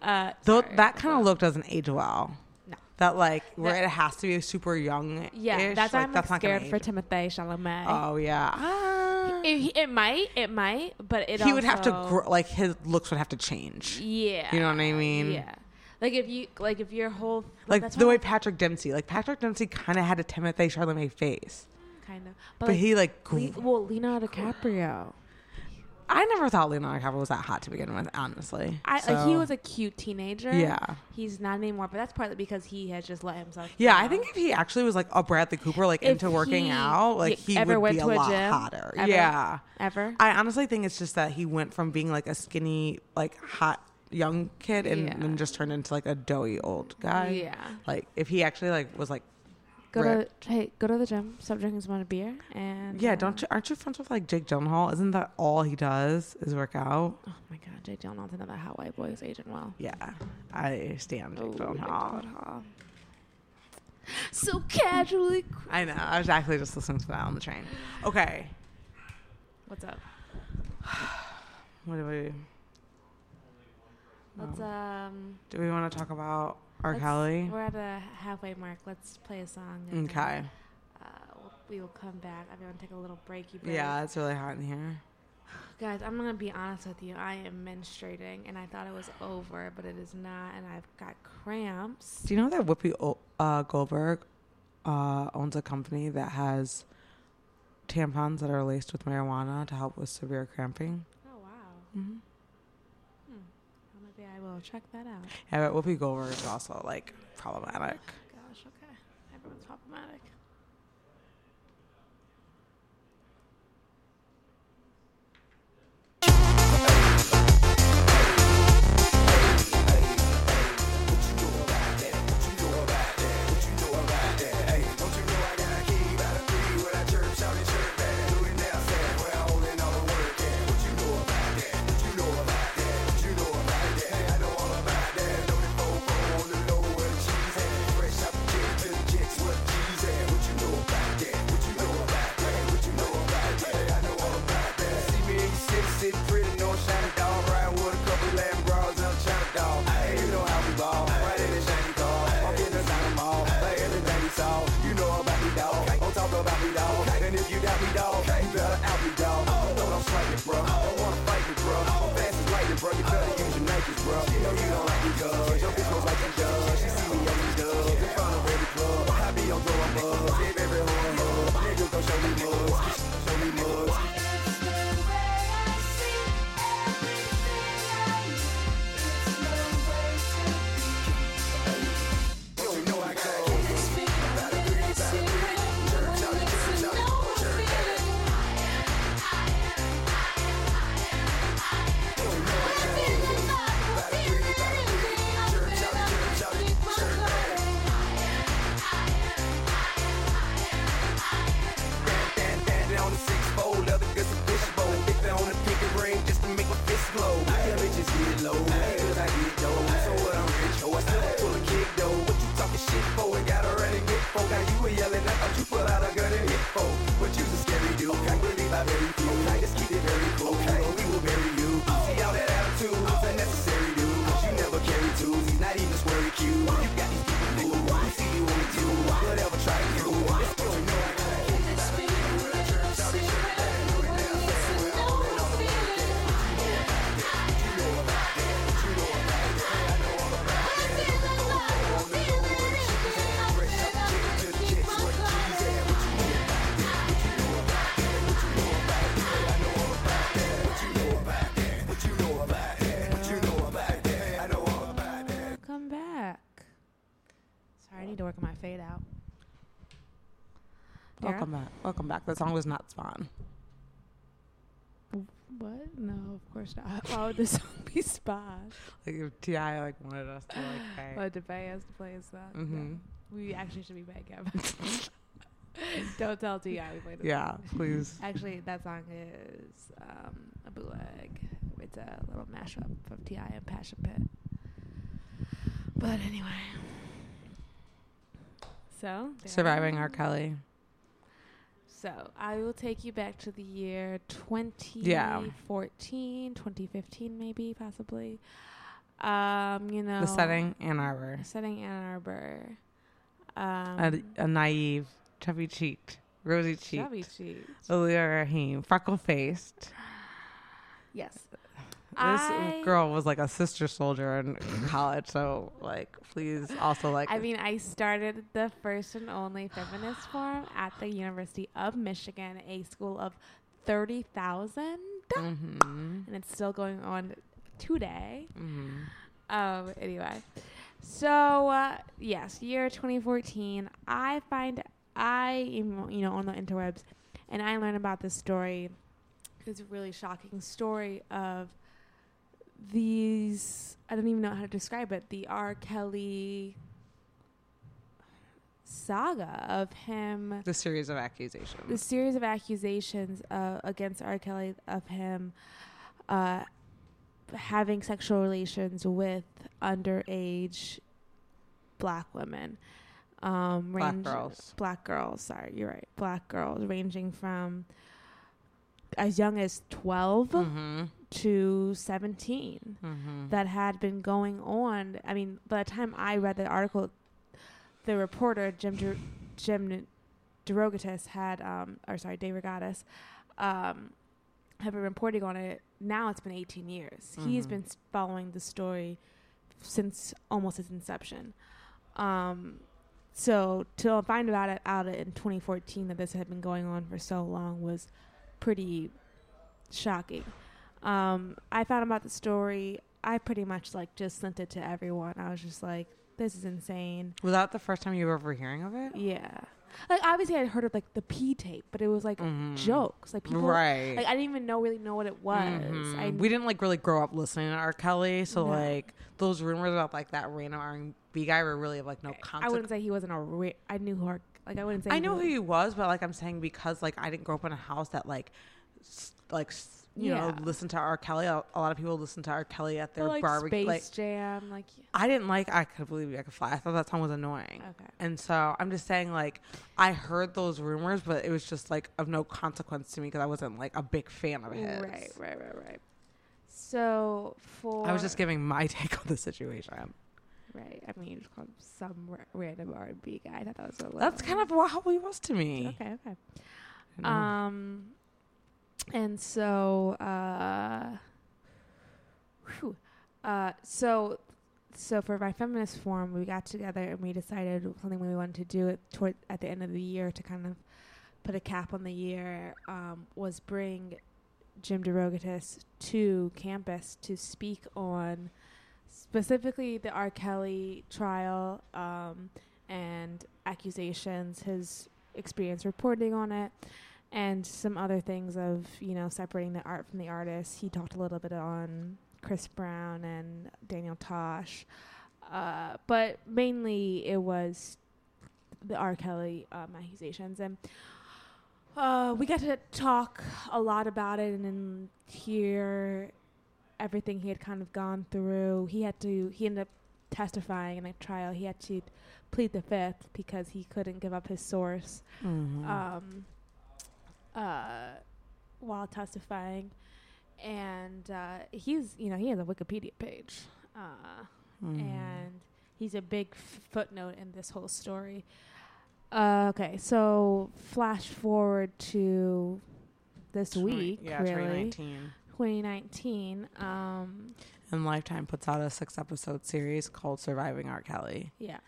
Speaker 3: Uh,
Speaker 2: Though
Speaker 3: sorry.
Speaker 2: that kind of look doesn't age well.
Speaker 3: No.
Speaker 2: That like where it has to be super young.
Speaker 3: Yeah, that's why I'm like, scared for
Speaker 2: Timothy
Speaker 3: Timothée Chalamet.
Speaker 2: Oh yeah. Ah.
Speaker 3: it, it might, it might, but it
Speaker 2: he would have to grow, like his looks would have to change.
Speaker 3: Yeah,
Speaker 2: You know what I mean?
Speaker 3: Yeah, like if you like if your whole
Speaker 2: Like the way Patrick Dempsey, like Patrick Dempsey, kind of had a Timothy Chalamet face,
Speaker 3: kind of,
Speaker 2: but,
Speaker 3: but, like,
Speaker 2: he like.
Speaker 3: Le- well, Leonardo DiCaprio.
Speaker 2: I never thought Leonardo DiCaprio was that hot to begin with, honestly.
Speaker 3: I like he was a cute teenager.
Speaker 2: Yeah.
Speaker 3: he's not anymore, but that's partly because he has just let himself.
Speaker 2: Yeah. I think if he actually was like a Bradley Cooper, like
Speaker 3: If
Speaker 2: into working
Speaker 3: he-
Speaker 2: out, like he
Speaker 3: ever
Speaker 2: would
Speaker 3: went
Speaker 2: be a
Speaker 3: to a
Speaker 2: lot
Speaker 3: gym?
Speaker 2: hotter.
Speaker 3: Ever?
Speaker 2: Yeah.
Speaker 3: ever.
Speaker 2: I honestly think it's just that he went from being like a skinny, like hot young kid and
Speaker 3: Yeah.
Speaker 2: then just turned into like a doughy old guy.
Speaker 3: Yeah.
Speaker 2: Like if he actually like was like
Speaker 3: Go
Speaker 2: ripped.
Speaker 3: to hey, go to the gym. Stop drinking so much beer. And
Speaker 2: Yeah,
Speaker 3: uh,
Speaker 2: don't you aren't you friends with like Jake Gyllenhaal? Isn't that all he does is work out?
Speaker 3: Oh my God, Jake Gyllenhaal's another hot white boy who's aging well.
Speaker 2: Yeah. I stand Jake
Speaker 3: Oh, Jake
Speaker 2: Gyllenhaal.
Speaker 3: Gyllenhaal. So casually.
Speaker 2: I know. I was actually just listening to that on the train. Okay.
Speaker 3: What's up?
Speaker 2: What do we
Speaker 3: Let's um.
Speaker 2: do we want to talk about R.
Speaker 3: let's-
Speaker 2: Kelly?
Speaker 3: We're at the halfway mark. Let's play a song. and then,
Speaker 2: Okay.
Speaker 3: Uh, we will come back. Everyone take a little breaky break.
Speaker 2: Yeah, it's really hot in here.
Speaker 3: Guys, I'm gonna be honest with you. I am menstruating, and I thought it was over, but it is not, and I've got cramps.
Speaker 2: Do you know that Whoopi O- uh, Goldberg uh, owns a company that has tampons that are laced with marijuana to help with severe cramping?
Speaker 3: Oh wow.
Speaker 2: Mm-hmm.
Speaker 3: Maybe I will check that out.
Speaker 2: Yeah, but Whoopi Goldberg is also like problematic.
Speaker 3: Oh gosh, okay. Everyone's problematic.
Speaker 2: Back. The song was not Spawn.
Speaker 3: What? No, of course not. Why would the song be Spawn?
Speaker 2: Like if Ti like wanted us to like pay.
Speaker 3: What did pay us to play a song?
Speaker 2: Mm-hmm.
Speaker 3: We actually should be paying him. Don't tell Ti we played.
Speaker 2: Yeah,
Speaker 3: song.
Speaker 2: please.
Speaker 3: Actually, that song is um, a bootleg. It's a little mashup of Ti and Passion Pit. But anyway, so
Speaker 2: Surviving R. Kelly.
Speaker 3: So I will take you back to the year 2014, 2015, maybe possibly. Um, you know,
Speaker 2: The setting, Ann Arbor.
Speaker 3: setting Ann Arbor.
Speaker 2: A,
Speaker 3: Um,
Speaker 2: a naive, chubby cheeked, rosy cheeked,
Speaker 3: chubby.
Speaker 2: Aaliyah Rahim, freckle faced.
Speaker 3: Yes.
Speaker 2: This
Speaker 3: I-
Speaker 2: girl was like a sister soldier in college, so like, please also like.
Speaker 3: I mean, I started the first and only feminist forum at the University of Michigan, a school of 30,000,
Speaker 2: hmm
Speaker 3: and it's still going on today.
Speaker 2: hmm
Speaker 3: Um, anyway, so uh, yes, year 2014. I find I am you know on the interwebs, and I learn about this story. It's a really shocking story of these. I don't even know how to describe it. The R. Kelly saga of him
Speaker 2: The series of accusations.
Speaker 3: the series of accusations uh, against R. Kelly of him uh, having sexual relations with underage black women. Um,
Speaker 2: Black
Speaker 3: range-
Speaker 2: girls.
Speaker 3: Black girls. Sorry, you're right. Black girls, ranging from as young as 12
Speaker 2: Mm-hmm.
Speaker 3: To 17
Speaker 2: Mm-hmm.
Speaker 3: that had been going on. I mean, by the time I read the article, the reporter Jim Der- Jim DeRogatis had, um, or sorry, Dave Regatas, um, have been reporting on it. Now it's been 18 years. He's
Speaker 2: Mhm.
Speaker 3: been following the story since almost its inception. Um, so to find about it out in 2014 that this had been going on for so long was pretty shocking. Um, I found about the story. I pretty much like just sent it to everyone. I was just like, "This is insane."
Speaker 2: Was that the first time you were ever hearing of it?
Speaker 3: Yeah, like obviously I'd heard of like the P tape, but it was like
Speaker 2: Mhm.
Speaker 3: jokes. Like people,
Speaker 2: right.
Speaker 3: like I didn't even know really know what it was.
Speaker 2: Mhm.
Speaker 3: I
Speaker 2: we didn't like really grow up listening to R. Kelly, so
Speaker 3: No.
Speaker 2: like those rumors about like that random R and B guy were really of like no consequence.
Speaker 3: I wouldn't say he wasn't a. Re- I knew who. Our, like I wouldn't say
Speaker 2: I know
Speaker 3: was-
Speaker 2: who he was, but like I'm saying because like I didn't grow up in a house that like s- like you
Speaker 3: Yeah.
Speaker 2: know listen to R. Kelly. A, lot of people listen to R. Kelly at their
Speaker 3: like
Speaker 2: barbecue.
Speaker 3: Space
Speaker 2: Like
Speaker 3: Jam, like
Speaker 2: I didn't like I could believe you I could fly. I thought that song was annoying.
Speaker 3: okay.
Speaker 2: And so I'm just saying, like, I heard those rumors, but it was just like of no consequence to me because I wasn't like a big fan of his.
Speaker 3: Right, right, right, right. So for
Speaker 2: I was just giving my take on the situation.
Speaker 3: right. I mean, you just called him some ra- random R and B guy. I thought that was a little.
Speaker 2: That's kind of how he was to me.
Speaker 3: okay. Okay. Um, and so, uh, uh, so, so for my feminist forum, we got together and we decided something we wanted to do it toward at the end of the year to kind of put a cap on the year um, was bring Jim DeRogatis to campus to speak on specifically the R. Kelly trial um, and accusations, his experience reporting on it, and some other things of you know separating the art from the artist. He talked a little bit on Chris Brown and Daniel Tosh, uh, but mainly it was the R. Kelly um, accusations and. Uh, we got to talk a lot about it and then hear everything he had kind of gone through. He had to, he ended up testifying in a trial. He had to plead the fifth because he couldn't give up his source
Speaker 2: Mhm.
Speaker 3: um, uh, while testifying. And uh, he's, you know, he has a Wikipedia page. Uh,
Speaker 2: Mhm.
Speaker 3: and he's a big f- footnote in this whole story. Uh, okay, so flash forward to this
Speaker 2: Twenty-
Speaker 3: week,
Speaker 2: yeah,
Speaker 3: really,
Speaker 2: 2019.
Speaker 3: 2019. Um,
Speaker 2: And Lifetime puts out a six episode series called Surviving R. Kelly.
Speaker 3: yeah,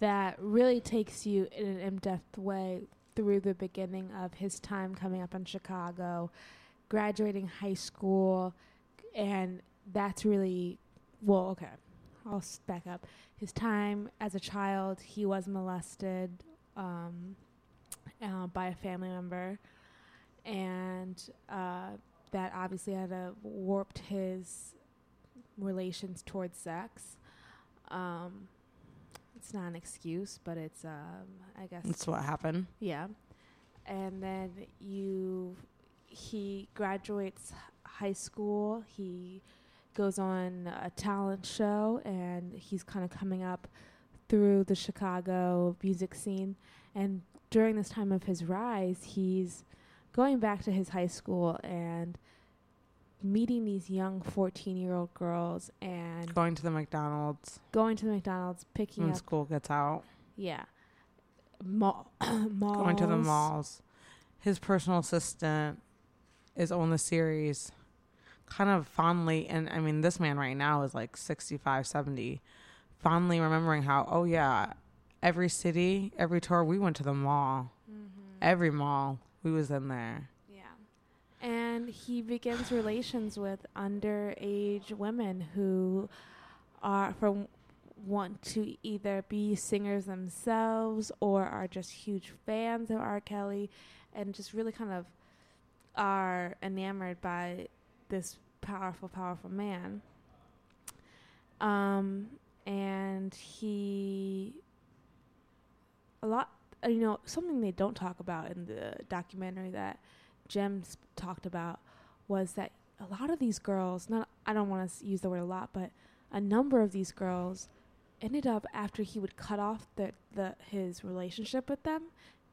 Speaker 3: that really takes you in an in-depth way through the beginning of his time coming up in Chicago, graduating high school, and that's really well. Okay, I'll back up. his time as a child, he was molested um, uh, by a family member, and uh, that obviously had uh, warped his relations towards sex. Um, it's not an excuse, but it's, um, I guess,
Speaker 2: That's what happened.
Speaker 3: yeah. And then you, he graduates high school. He goes on a talent show, and he's kind of coming up through the Chicago music scene. And during this time of his rise, he's going back to his high school and meeting these young 14 year old girls and
Speaker 2: Going to the McDonald's
Speaker 3: going to the McDonald's, picking
Speaker 2: when
Speaker 3: up,
Speaker 2: school gets out.
Speaker 3: yeah, mall, malls.
Speaker 2: Going to the malls. His personal assistant is on the series kind of fondly and I mean this man right now is like 65, 70. Fondly remembering how, oh yeah, every city, every tour we went to the mall. Mm-hmm. Every mall we was in there.
Speaker 3: And he begins relations with underage women who are from want to either be singers themselves or are just huge fans of R. Kelly and just really kind of are enamored by this powerful, powerful man. Um, and he, a lot, you know, something they don't talk about in the documentary that Jim s- talked about was that a lot of these girls, not, I don't want to use the word a lot, but a number of these girls ended up after he would cut off the, the his relationship with them,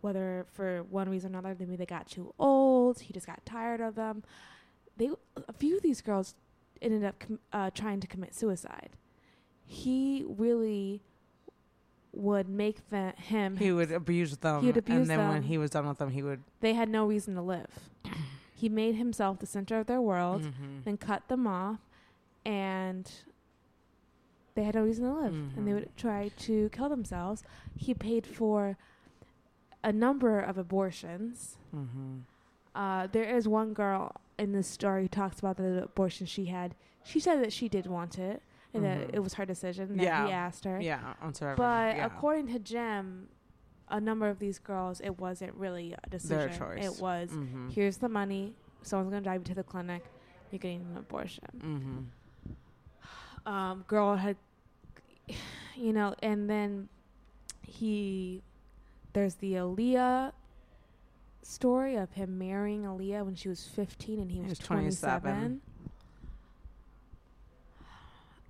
Speaker 3: whether for one reason or another, maybe they got too old, he just got tired of them. They a few of these girls ended up com- uh, trying to commit suicide. He really would make the, him.
Speaker 2: He would abuse them.
Speaker 3: He would abuse
Speaker 2: and then when he was done with them, he would.
Speaker 3: they had no reason to live. he made himself the center of their world,
Speaker 2: Mhm.
Speaker 3: then cut them off, and they had no reason to live. And they would try to kill themselves. He paid for a number of abortions.
Speaker 2: Mhm.
Speaker 3: Uh, there is one girl in this story who talks about the abortion she had. She said that she did want it, and that
Speaker 2: Mhm.
Speaker 3: it was her decision. That
Speaker 2: Yeah.
Speaker 3: he asked her.
Speaker 2: Yeah, on Survivor.
Speaker 3: But
Speaker 2: yeah.
Speaker 3: according to Jim, a number of these girls, it wasn't really a decision.
Speaker 2: Their choice.
Speaker 3: It was
Speaker 2: Mhm.
Speaker 3: here's the money. Someone's gonna drive you to the clinic. You're getting an abortion.
Speaker 2: Mhm.
Speaker 3: Um, girl had, you know, and then he, there's the Aaliyah story of him marrying Aaliyah when she was 15 and he
Speaker 2: He
Speaker 3: was,
Speaker 2: was
Speaker 3: 27.
Speaker 2: 27.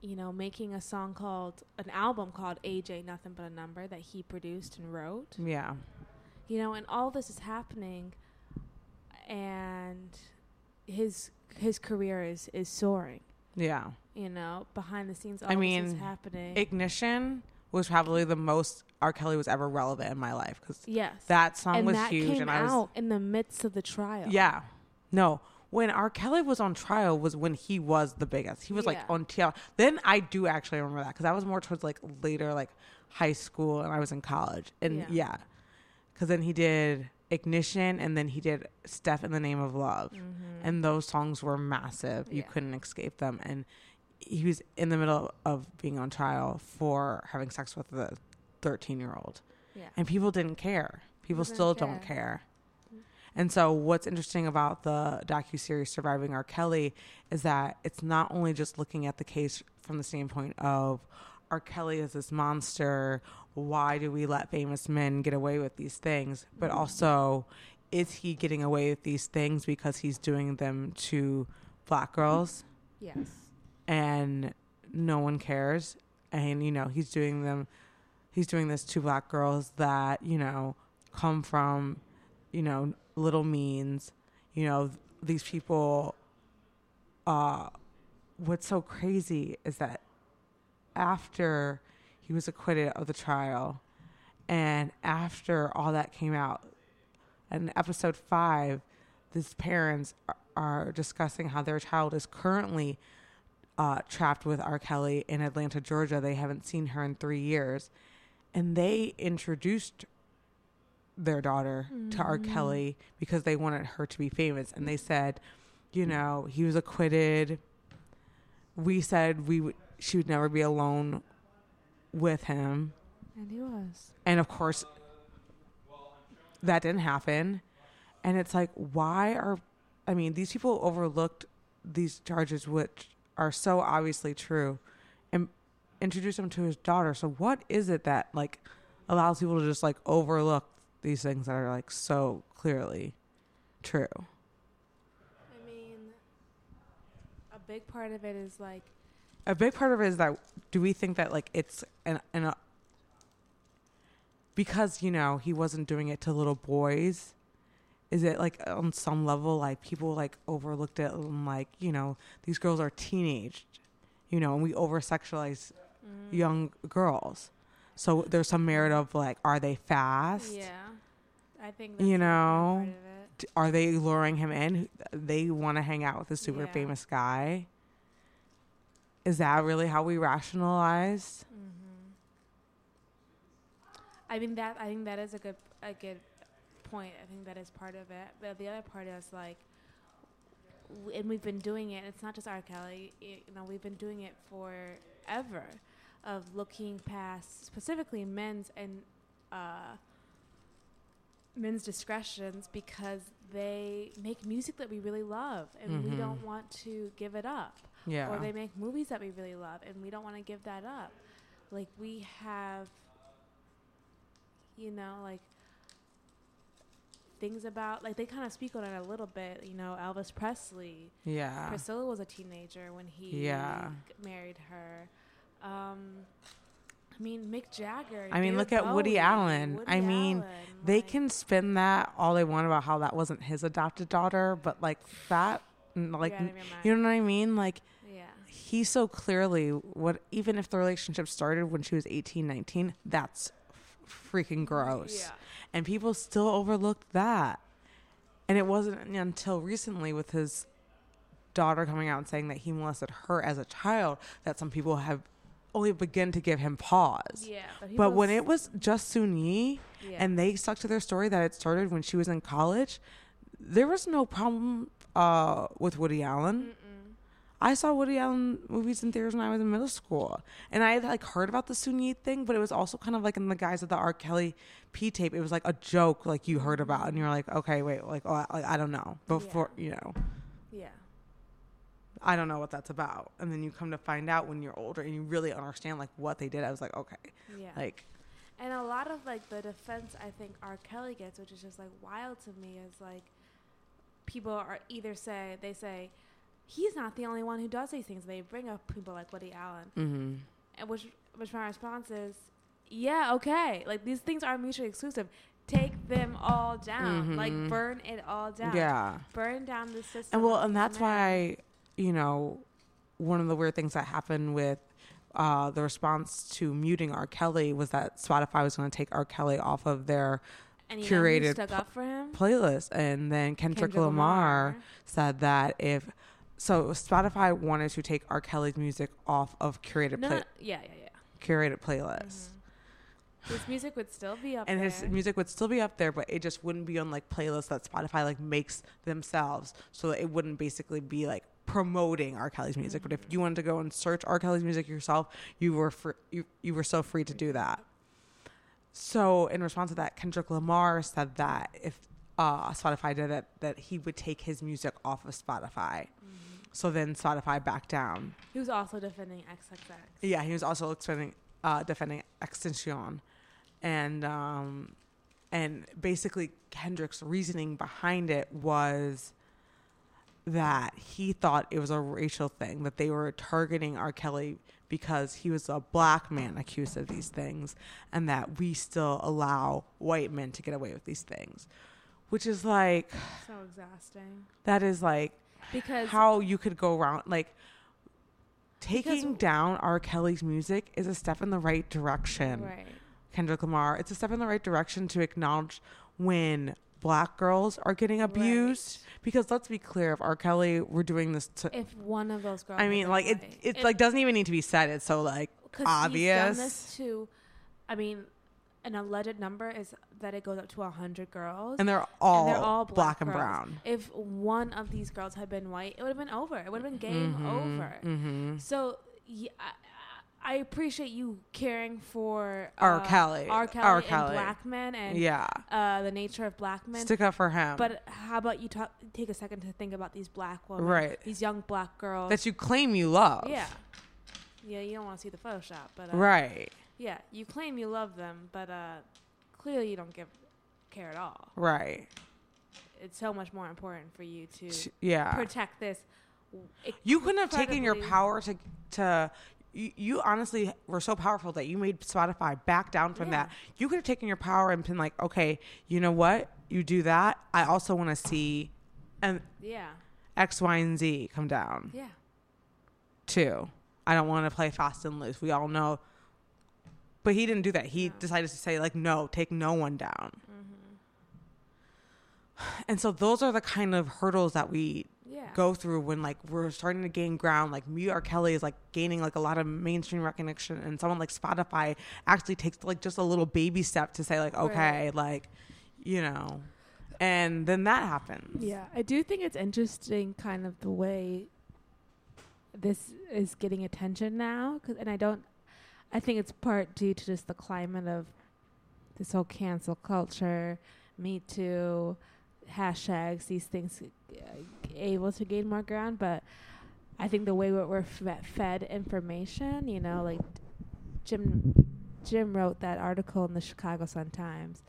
Speaker 3: You know, making a song called, an album called Age Ain't Nothing But a Number that he produced and wrote.
Speaker 2: Yeah.
Speaker 3: you know and all this is happening and his his career is is soaring
Speaker 2: Yeah.
Speaker 3: you know behind the scenes all
Speaker 2: I
Speaker 3: this
Speaker 2: mean,
Speaker 3: is happening
Speaker 2: Ignition was probably the most R. Kelly was ever relevant in my life because
Speaker 3: yes
Speaker 2: that song
Speaker 3: and
Speaker 2: was
Speaker 3: that
Speaker 2: huge, and I was
Speaker 3: out in the midst of the trial
Speaker 2: yeah. No, when R. Kelly was on trial was when he was the biggest. He was like
Speaker 3: Yeah.
Speaker 2: on TRL. Then I do actually remember that because I was more towards like later, like high school, and I was in college, and
Speaker 3: Yeah.
Speaker 2: yeah, because then he did Ignition, and then he did Step in the Name of Love.
Speaker 3: Mhm.
Speaker 2: and those songs were massive. You
Speaker 3: Yeah.
Speaker 2: couldn't escape them. And he was in the middle of being on trial for having sex with the 13 year old.
Speaker 3: yeah
Speaker 2: And people didn't care. People
Speaker 3: People didn't
Speaker 2: still don't
Speaker 3: care.
Speaker 2: care. And so, what's interesting about the docu series "Surviving R. Kelly" is that it's not only just looking at the case from the standpoint of R. Kelly is this monster. Why do we let famous men get away with these things? But also, is he getting away with these things because he's doing them to black girls
Speaker 3: yes
Speaker 2: and no one cares? And you know, he's doing them. He's doing this to black girls that you know come from, you know, little means. You know, these people. Uh, what's so crazy is that after he was acquitted of the trial, and after all that came out, in episode five, these parents are, are discussing how their child is currently uh, trapped with R. Kelly in Atlanta, Georgia. They haven't seen her in three years. And they introduced their daughter to R. Mm-hmm. Kelly because they wanted her to be famous. And they said, you mm. know, he was acquitted. We said we would, she would never be alone with him.
Speaker 3: And he was.
Speaker 2: And of course, that didn't happen. And it's like, why are, I mean, these people overlooked these charges, which are so obviously true, and introduced him to his daughter. So, what is it that, like, allows people to just, like, overlook these things that are, like, so clearly true?
Speaker 3: I mean, a big part of it is like,
Speaker 2: A big part of it is that do we think that, like, it's an, an, because, you know, he wasn't doing it to little boys is it like on some level like people like overlooked it and like you know these girls are teenaged you know and we over sexualize
Speaker 3: mm,
Speaker 2: young girls so there's some merit of like are they fast
Speaker 3: Yeah, I think
Speaker 2: You know,
Speaker 3: part of it.
Speaker 2: Are they luring him in they want to hang out with a super
Speaker 3: Yeah.
Speaker 2: famous guy is that really how we rationalize
Speaker 3: Mm-hmm. I mean that I think that is a good a good point. I think that is part of it. But the other part is like, w- and we've been doing it. It's not just R. Kelly. It, you know, we've been doing it forever, of looking past specifically men's and uh, men's discretions because they make music that we really love and we
Speaker 2: Mhm.
Speaker 3: don't want to give it up.
Speaker 2: Yeah.
Speaker 3: Or they make movies that we really love and we don't want to give that up. Like we have you know like things about like they kind of speak on it a little bit you know elvis presley.
Speaker 2: Yeah.
Speaker 3: Priscilla was a teenager when he
Speaker 2: Yeah.
Speaker 3: married her um i mean mick jagger
Speaker 2: I mean, look at Woody Allen.
Speaker 3: Woody
Speaker 2: I mean,
Speaker 3: Allen,
Speaker 2: they
Speaker 3: like-
Speaker 2: can spin that all they want about how that wasn't his adopted daughter, but like that, like
Speaker 3: You're out of your mind.
Speaker 2: you know what I mean? Like
Speaker 3: yeah
Speaker 2: he so clearly what even if the relationship started when she was 18, 19, that's f- freaking gross.
Speaker 3: yeah
Speaker 2: And people still overlooked that. And it wasn't until recently with his daughter coming out and saying that he molested her as a child that some people have only begin to give him pause.
Speaker 3: yeah but,
Speaker 2: But when it was just Yi,
Speaker 3: yeah.
Speaker 2: and they stuck to their story that it started when she was in college, there was no problem uh, with Woody Allen.
Speaker 3: Mm-mm.
Speaker 2: I saw Woody Allen movies in theaters when I was in middle school, and I had like heard about the Yi thing, but it was also kind of like in the guise of the R. Kelly P tape. It was like a joke, like you heard about, and you're like, okay, wait, like, oh, I, like, I don't know. Before you know,
Speaker 3: yeah
Speaker 2: I don't know what that's about, and then you come to find out when you're older and you really understand like what they did. I was like, okay,
Speaker 3: yeah
Speaker 2: like
Speaker 3: And a lot of like the defense I think R. Kelly gets, which is just like wild to me, is like people are either say they say he's not the only one who does these things. They bring up people like Woody Allen,
Speaker 2: mm-hmm.
Speaker 3: and which which my response is, yeah, okay, like these things are mutually exclusive. Take them all down, like
Speaker 2: Mhm.
Speaker 3: burn it all down.
Speaker 2: yeah.
Speaker 3: burn down the system.
Speaker 2: And well, and that's why, you know, one of the weird things that happened with uh, the response to muting R. Kelly was that Spotify was going to take R. Kelly off of their
Speaker 3: and you know who
Speaker 2: curated
Speaker 3: stuck up for him.
Speaker 2: playlist. And then Kendrick,
Speaker 3: Kendrick
Speaker 2: Lamar, said that if so, Spotify wanted to take R. Kelly's music off of curated
Speaker 3: No,
Speaker 2: play,
Speaker 3: yeah, yeah, yeah.
Speaker 2: curated playlists.
Speaker 3: Mhm. His music would still be up
Speaker 2: And
Speaker 3: there.
Speaker 2: his music would still be up there, but it just wouldn't be on like playlists that Spotify like makes themselves. So it wouldn't basically be like promoting R. Kelly's music. But if you wanted to go and search R. Kelly's music yourself, you were fr- you you were so free to do that. So in response to that, Kendrick Lamar said that if uh, Spotify did it, that he would take his music off of Spotify. So then Spotify backed down.
Speaker 3: He was also defending XXX.
Speaker 2: Yeah, he was also defending uh, defending XXXTentacion, and um, and basically Kendrick's reasoning behind it was that he thought it was a racial thing that they were targeting R. Kelly because he was a black man accused of these things, and that we still allow white men to get away with these things, which is like
Speaker 3: So exhausting.
Speaker 2: that is like
Speaker 3: Because
Speaker 2: how you could go around like taking down R. Kelly's music is a step in the right direction.
Speaker 3: right.
Speaker 2: Kendrick Lamar, it's a step in the right direction to acknowledge when black girls are getting abused. Because let's be clear, if R. Kelly were doing this to,
Speaker 3: If one of those girls,
Speaker 2: I mean, like it, it like doesn't even need to be said. It's so like
Speaker 3: 'cause He's done
Speaker 2: obvious.
Speaker 3: this to, I mean, an alleged number is that it goes up to hundred girls.
Speaker 2: and they're all,
Speaker 3: they're all
Speaker 2: black,
Speaker 3: black
Speaker 2: and brown.
Speaker 3: if one of these girls had been white, it would have been over. It would have been game
Speaker 2: Mhm,
Speaker 3: over.
Speaker 2: mhm.
Speaker 3: So yeah, I, appreciate you caring for
Speaker 2: R.
Speaker 3: uh,
Speaker 2: Kelly.
Speaker 3: R. Kelly,
Speaker 2: R.
Speaker 3: and
Speaker 2: Kelly.
Speaker 3: black men, and
Speaker 2: yeah,
Speaker 3: uh, the nature of black men.
Speaker 2: stick up for him.
Speaker 3: But how about you talk, take a second to think about these black women,
Speaker 2: Right.
Speaker 3: These young black girls.
Speaker 2: that you claim you love.
Speaker 3: yeah, yeah. You don't want to see the Photoshop, but uh,
Speaker 2: Right.
Speaker 3: Yeah, you claim you love them, but uh, clearly you don't give care at all.
Speaker 2: Right.
Speaker 3: It's so much more important for you to
Speaker 2: Yeah.
Speaker 3: protect this.
Speaker 2: You couldn't have taken your power to to. You, you honestly were so powerful that you made Spotify back down from
Speaker 3: Yeah.
Speaker 2: that. You could have taken your power and been like, okay, you know what? You do that. I also want to see, and
Speaker 3: Yeah,
Speaker 2: X, Y, and Z come down
Speaker 3: yeah,
Speaker 2: too. I don't want to play fast and loose. We all know. But he didn't do that. He
Speaker 3: No.
Speaker 2: decided to say like, no, take no one down.
Speaker 3: Mm-hmm.
Speaker 2: And so those are the kind of hurdles that we
Speaker 3: yeah.
Speaker 2: go through when like we're starting to gain ground like me R. Kelly is like gaining like a lot of mainstream recognition and someone like Spotify actually takes like just a little baby step to say like okay
Speaker 3: Right.
Speaker 2: like you know and then that happens
Speaker 3: Yeah, I do think it's interesting, kind of the way this is getting attention now, 'cause- and I don't. I think it's part due to just the climate of this whole cancel culture, Me Too, hashtags, these things uh, able to gain more ground. But I think the way that we're fed information, you know, like Jim, Jim wrote that article in the Chicago Sun Times.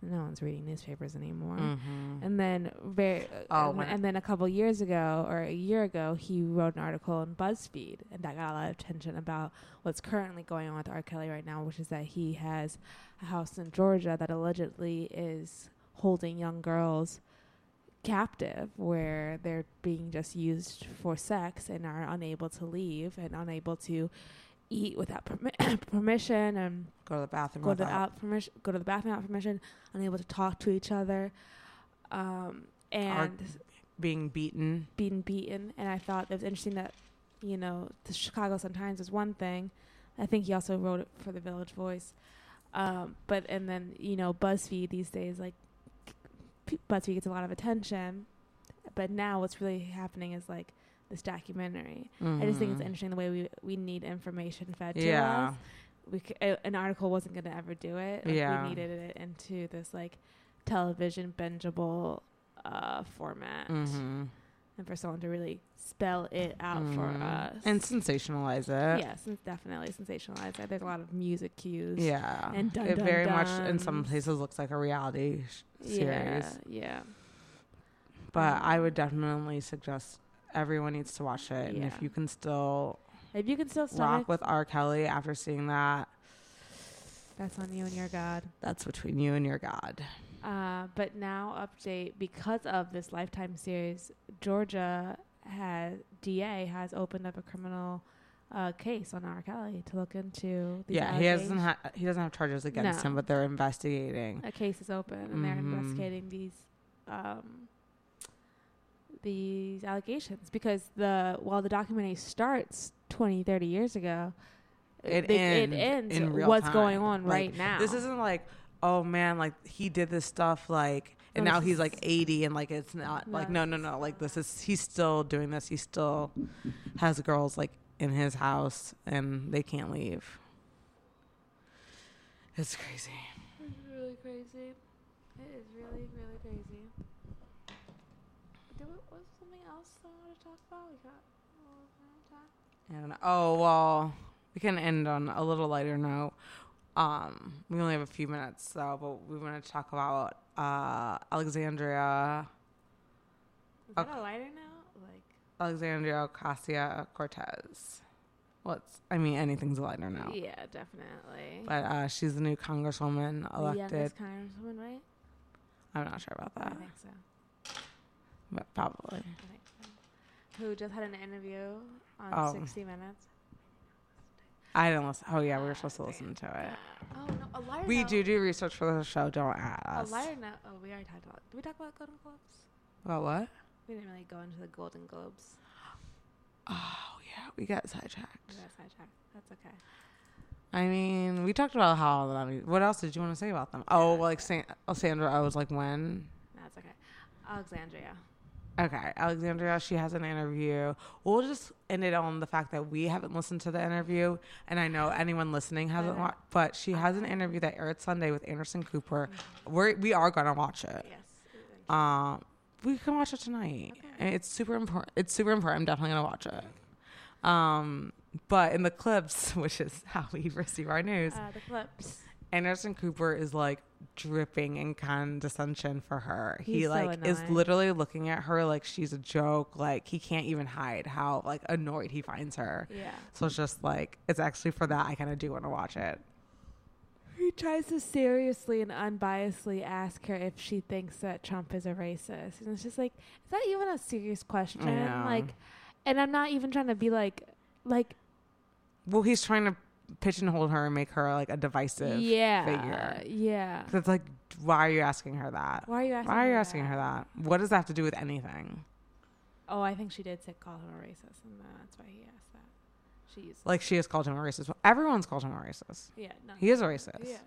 Speaker 3: No one's reading newspapers anymore.
Speaker 2: Mhm.
Speaker 3: And then very,
Speaker 2: Oh,
Speaker 3: and, and then a couple years ago or a year ago, he wrote an article in BuzzFeed, and that got a lot of attention about what's currently going on with R. Kelly right now, which is that he has a house in Georgia that allegedly is holding young girls captive, where they're being just used for sex and are unable to leave and unable to eat without permi- permission and
Speaker 2: go to the bathroom
Speaker 3: go
Speaker 2: without-
Speaker 3: out permission, go to the bathroom without permission, unable to talk to each other, um, and
Speaker 2: being beaten
Speaker 3: being beaten. And I thought it was interesting that, you know, the Chicago Sun Times is one thing. I think he also wrote it for the Village Voice, um, but and then you know BuzzFeed these days like p- BuzzFeed gets a lot of attention, but now what's really happening is like this documentary. I just think it's
Speaker 2: Mhm.
Speaker 3: interesting the way we we need information fed to
Speaker 2: yeah
Speaker 3: us we c- a- an article wasn't going to ever do it. Like,
Speaker 2: Yeah.
Speaker 3: we needed it into this like television bingeable uh, format,
Speaker 2: hmm
Speaker 3: and for someone to really spell it out for us
Speaker 2: and sensationalize it
Speaker 3: yes, it's definitely sensationalize it. There's a lot of music cues.
Speaker 2: yeah
Speaker 3: And dun
Speaker 2: it
Speaker 3: dun
Speaker 2: very much in some places looks like a reality sh- series
Speaker 3: yeah, yeah.
Speaker 2: But
Speaker 3: Um,
Speaker 2: I would definitely suggest everyone needs to watch it. And if you can still
Speaker 3: If you can still
Speaker 2: rock with R. Kelly after seeing that,
Speaker 3: that's on you and your God.
Speaker 2: that's between you and your God.
Speaker 3: Uh, but now update because of this Lifetime series, Georgia has DA has opened up a criminal uh, case on R. Kelly to look into. These
Speaker 2: yeah, he doesn't
Speaker 3: allegations.
Speaker 2: ha- he doesn't have charges against
Speaker 3: No.
Speaker 2: him, but they're investigating.
Speaker 3: a case is open and they're
Speaker 2: Mhm.
Speaker 3: investigating these um, these allegations because the while the documentary starts 20 30 years ago
Speaker 2: It ends
Speaker 3: it ends
Speaker 2: in real
Speaker 3: what's
Speaker 2: time.
Speaker 3: going on
Speaker 2: Like,
Speaker 3: right now
Speaker 2: This isn't like, oh man, like he did this stuff like and now he's like 80 and like it's not like no no no like this is he's still doing this he still has girls like in his house and they can't leave it's crazy
Speaker 3: It's really crazy. It is really, really crazy. There was, was something else I wanted to talk about. We got a little time.
Speaker 2: I don't know. Oh well, we can end on a little lighter note. Um, we only have a few minutes, so but we want to talk about uh, Alexandria
Speaker 3: Is that a lighter now? Like,
Speaker 2: Alexandria Ocasio Cortez. What's I mean, anything's a lighter now.
Speaker 3: yeah, definitely.
Speaker 2: But uh, she's the new congresswoman elected.
Speaker 3: youngest congresswoman, right?
Speaker 2: I'm not sure about that.
Speaker 3: I think so.
Speaker 2: but probably.
Speaker 3: I think so. Who just had an interview on
Speaker 2: Oh.
Speaker 3: 60 Minutes.
Speaker 2: I didn't listen. Oh yeah, we were supposed to listen to it.
Speaker 3: Oh, no, a lighter
Speaker 2: We do do research for the show. Don't ask.
Speaker 3: A lighter note. Oh, we already talked about. Did we talk about Golden Globes?
Speaker 2: About what?
Speaker 3: We didn't really go into the Golden Globes.
Speaker 2: Oh yeah, we got sidetracked.
Speaker 3: We got sidetracked. That's okay.
Speaker 2: I mean, we talked about how. I mean, what else did you want to say about them? Oh, well, like San- oh, Sandra. I was like, when?
Speaker 3: That's okay. Alexandria.
Speaker 2: Okay, Alexandria, she has an interview. We'll just end it on the fact that we haven't listened to the interview, and I know anyone listening hasn't
Speaker 3: Okay.
Speaker 2: watched. But she has an interview that aired Sunday with Anderson Cooper. We're we are gonna watch it.
Speaker 3: Yes.
Speaker 2: Um, we can watch it tonight. And It's super important. It's super important. I'm definitely gonna watch it. Um, but in the clips, which is how we receive our news,
Speaker 3: Uh, the clips.
Speaker 2: Anderson Cooper is like dripping in condescension for her. he
Speaker 3: He's so
Speaker 2: like is literally looking at her like she's a joke. Like he can't even hide how like annoyed he finds her.
Speaker 3: Yeah.
Speaker 2: So it's just like it's actually for that I kind of do want to watch it.
Speaker 3: He tries to seriously and unbiasedly ask her if she thinks that Trump is a racist. And it's just like, is that even a serious question? Like, and I'm not even trying to be like, like,
Speaker 2: Well, he's trying to pigeonhole her and make her like a divisive
Speaker 3: yeah,
Speaker 2: figure.
Speaker 3: yeah.
Speaker 2: 'Cause it's like, why are you asking her that?
Speaker 3: Why are you asking?
Speaker 2: Why are you
Speaker 3: her
Speaker 2: asking her that? What does that have to do with anything?
Speaker 3: Oh, I think she did say call him a racist, and that's why he asked that. She's
Speaker 2: Like she has called him a racist. Everyone's called him a racist.
Speaker 3: yeah, no,
Speaker 2: He is a racist.
Speaker 3: He is.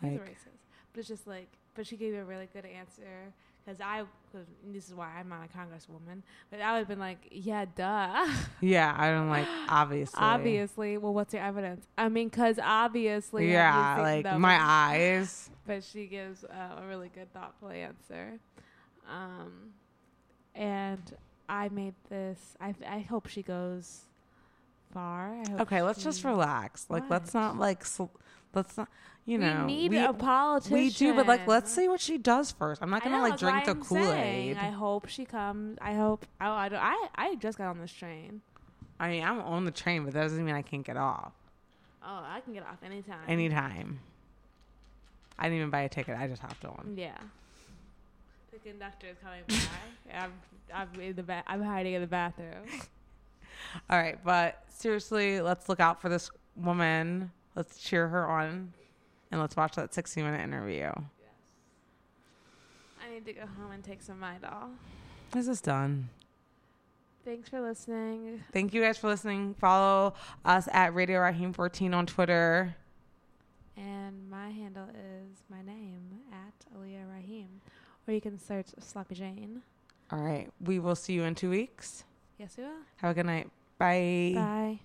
Speaker 3: He's
Speaker 2: Like-
Speaker 3: a racist. But it's just like, but she gave a really good answer because I, cause this is why I'm not a congresswoman, but I would have been like, yeah, duh.
Speaker 2: Yeah, I don't like obviously.
Speaker 3: obviously. Well, what's your evidence? I mean, because obviously.
Speaker 2: Yeah, like
Speaker 3: the-
Speaker 2: my eyes.
Speaker 3: But she gives uh, a really good, thoughtful answer. Um, and I made this. I I hope she goes far. I hope
Speaker 2: Okay, let's just relax. Like, let's not like, sl- let's not. You know,
Speaker 3: we need
Speaker 2: we,
Speaker 3: a politician.
Speaker 2: we do, but like, let's see what she does first. I'm not gonna
Speaker 3: know,
Speaker 2: like drink the
Speaker 3: I'm
Speaker 2: Kool
Speaker 3: saying,
Speaker 2: Aid.
Speaker 3: I hope she comes. I hope. I, I, don't- I, I just got on this train.
Speaker 2: I mean, I'm on the train, but that doesn't mean I can't get off
Speaker 3: Oh, I can get off anytime.
Speaker 2: anytime. I didn't even buy a ticket. I just hopped on.
Speaker 3: Yeah. The conductor is coming by. I'm, I'm in the ba- I'm hiding in the bathroom.
Speaker 2: All right, but seriously, let's look out for this woman. Let's cheer her on, and let's watch that 60 minute interview.
Speaker 3: I need to go home and take some Midol.
Speaker 2: This is done.
Speaker 3: Thanks for listening.
Speaker 2: Thank you guys for listening. Follow us at Radio Raheem 14 on Twitter.
Speaker 3: And my handle is my name at Aaliyah Raheem, Or you can search Sloppy Jane.
Speaker 2: All right, we will see you in two weeks.
Speaker 3: Yes, we will.
Speaker 2: Have a good night. Bye.
Speaker 3: Bye.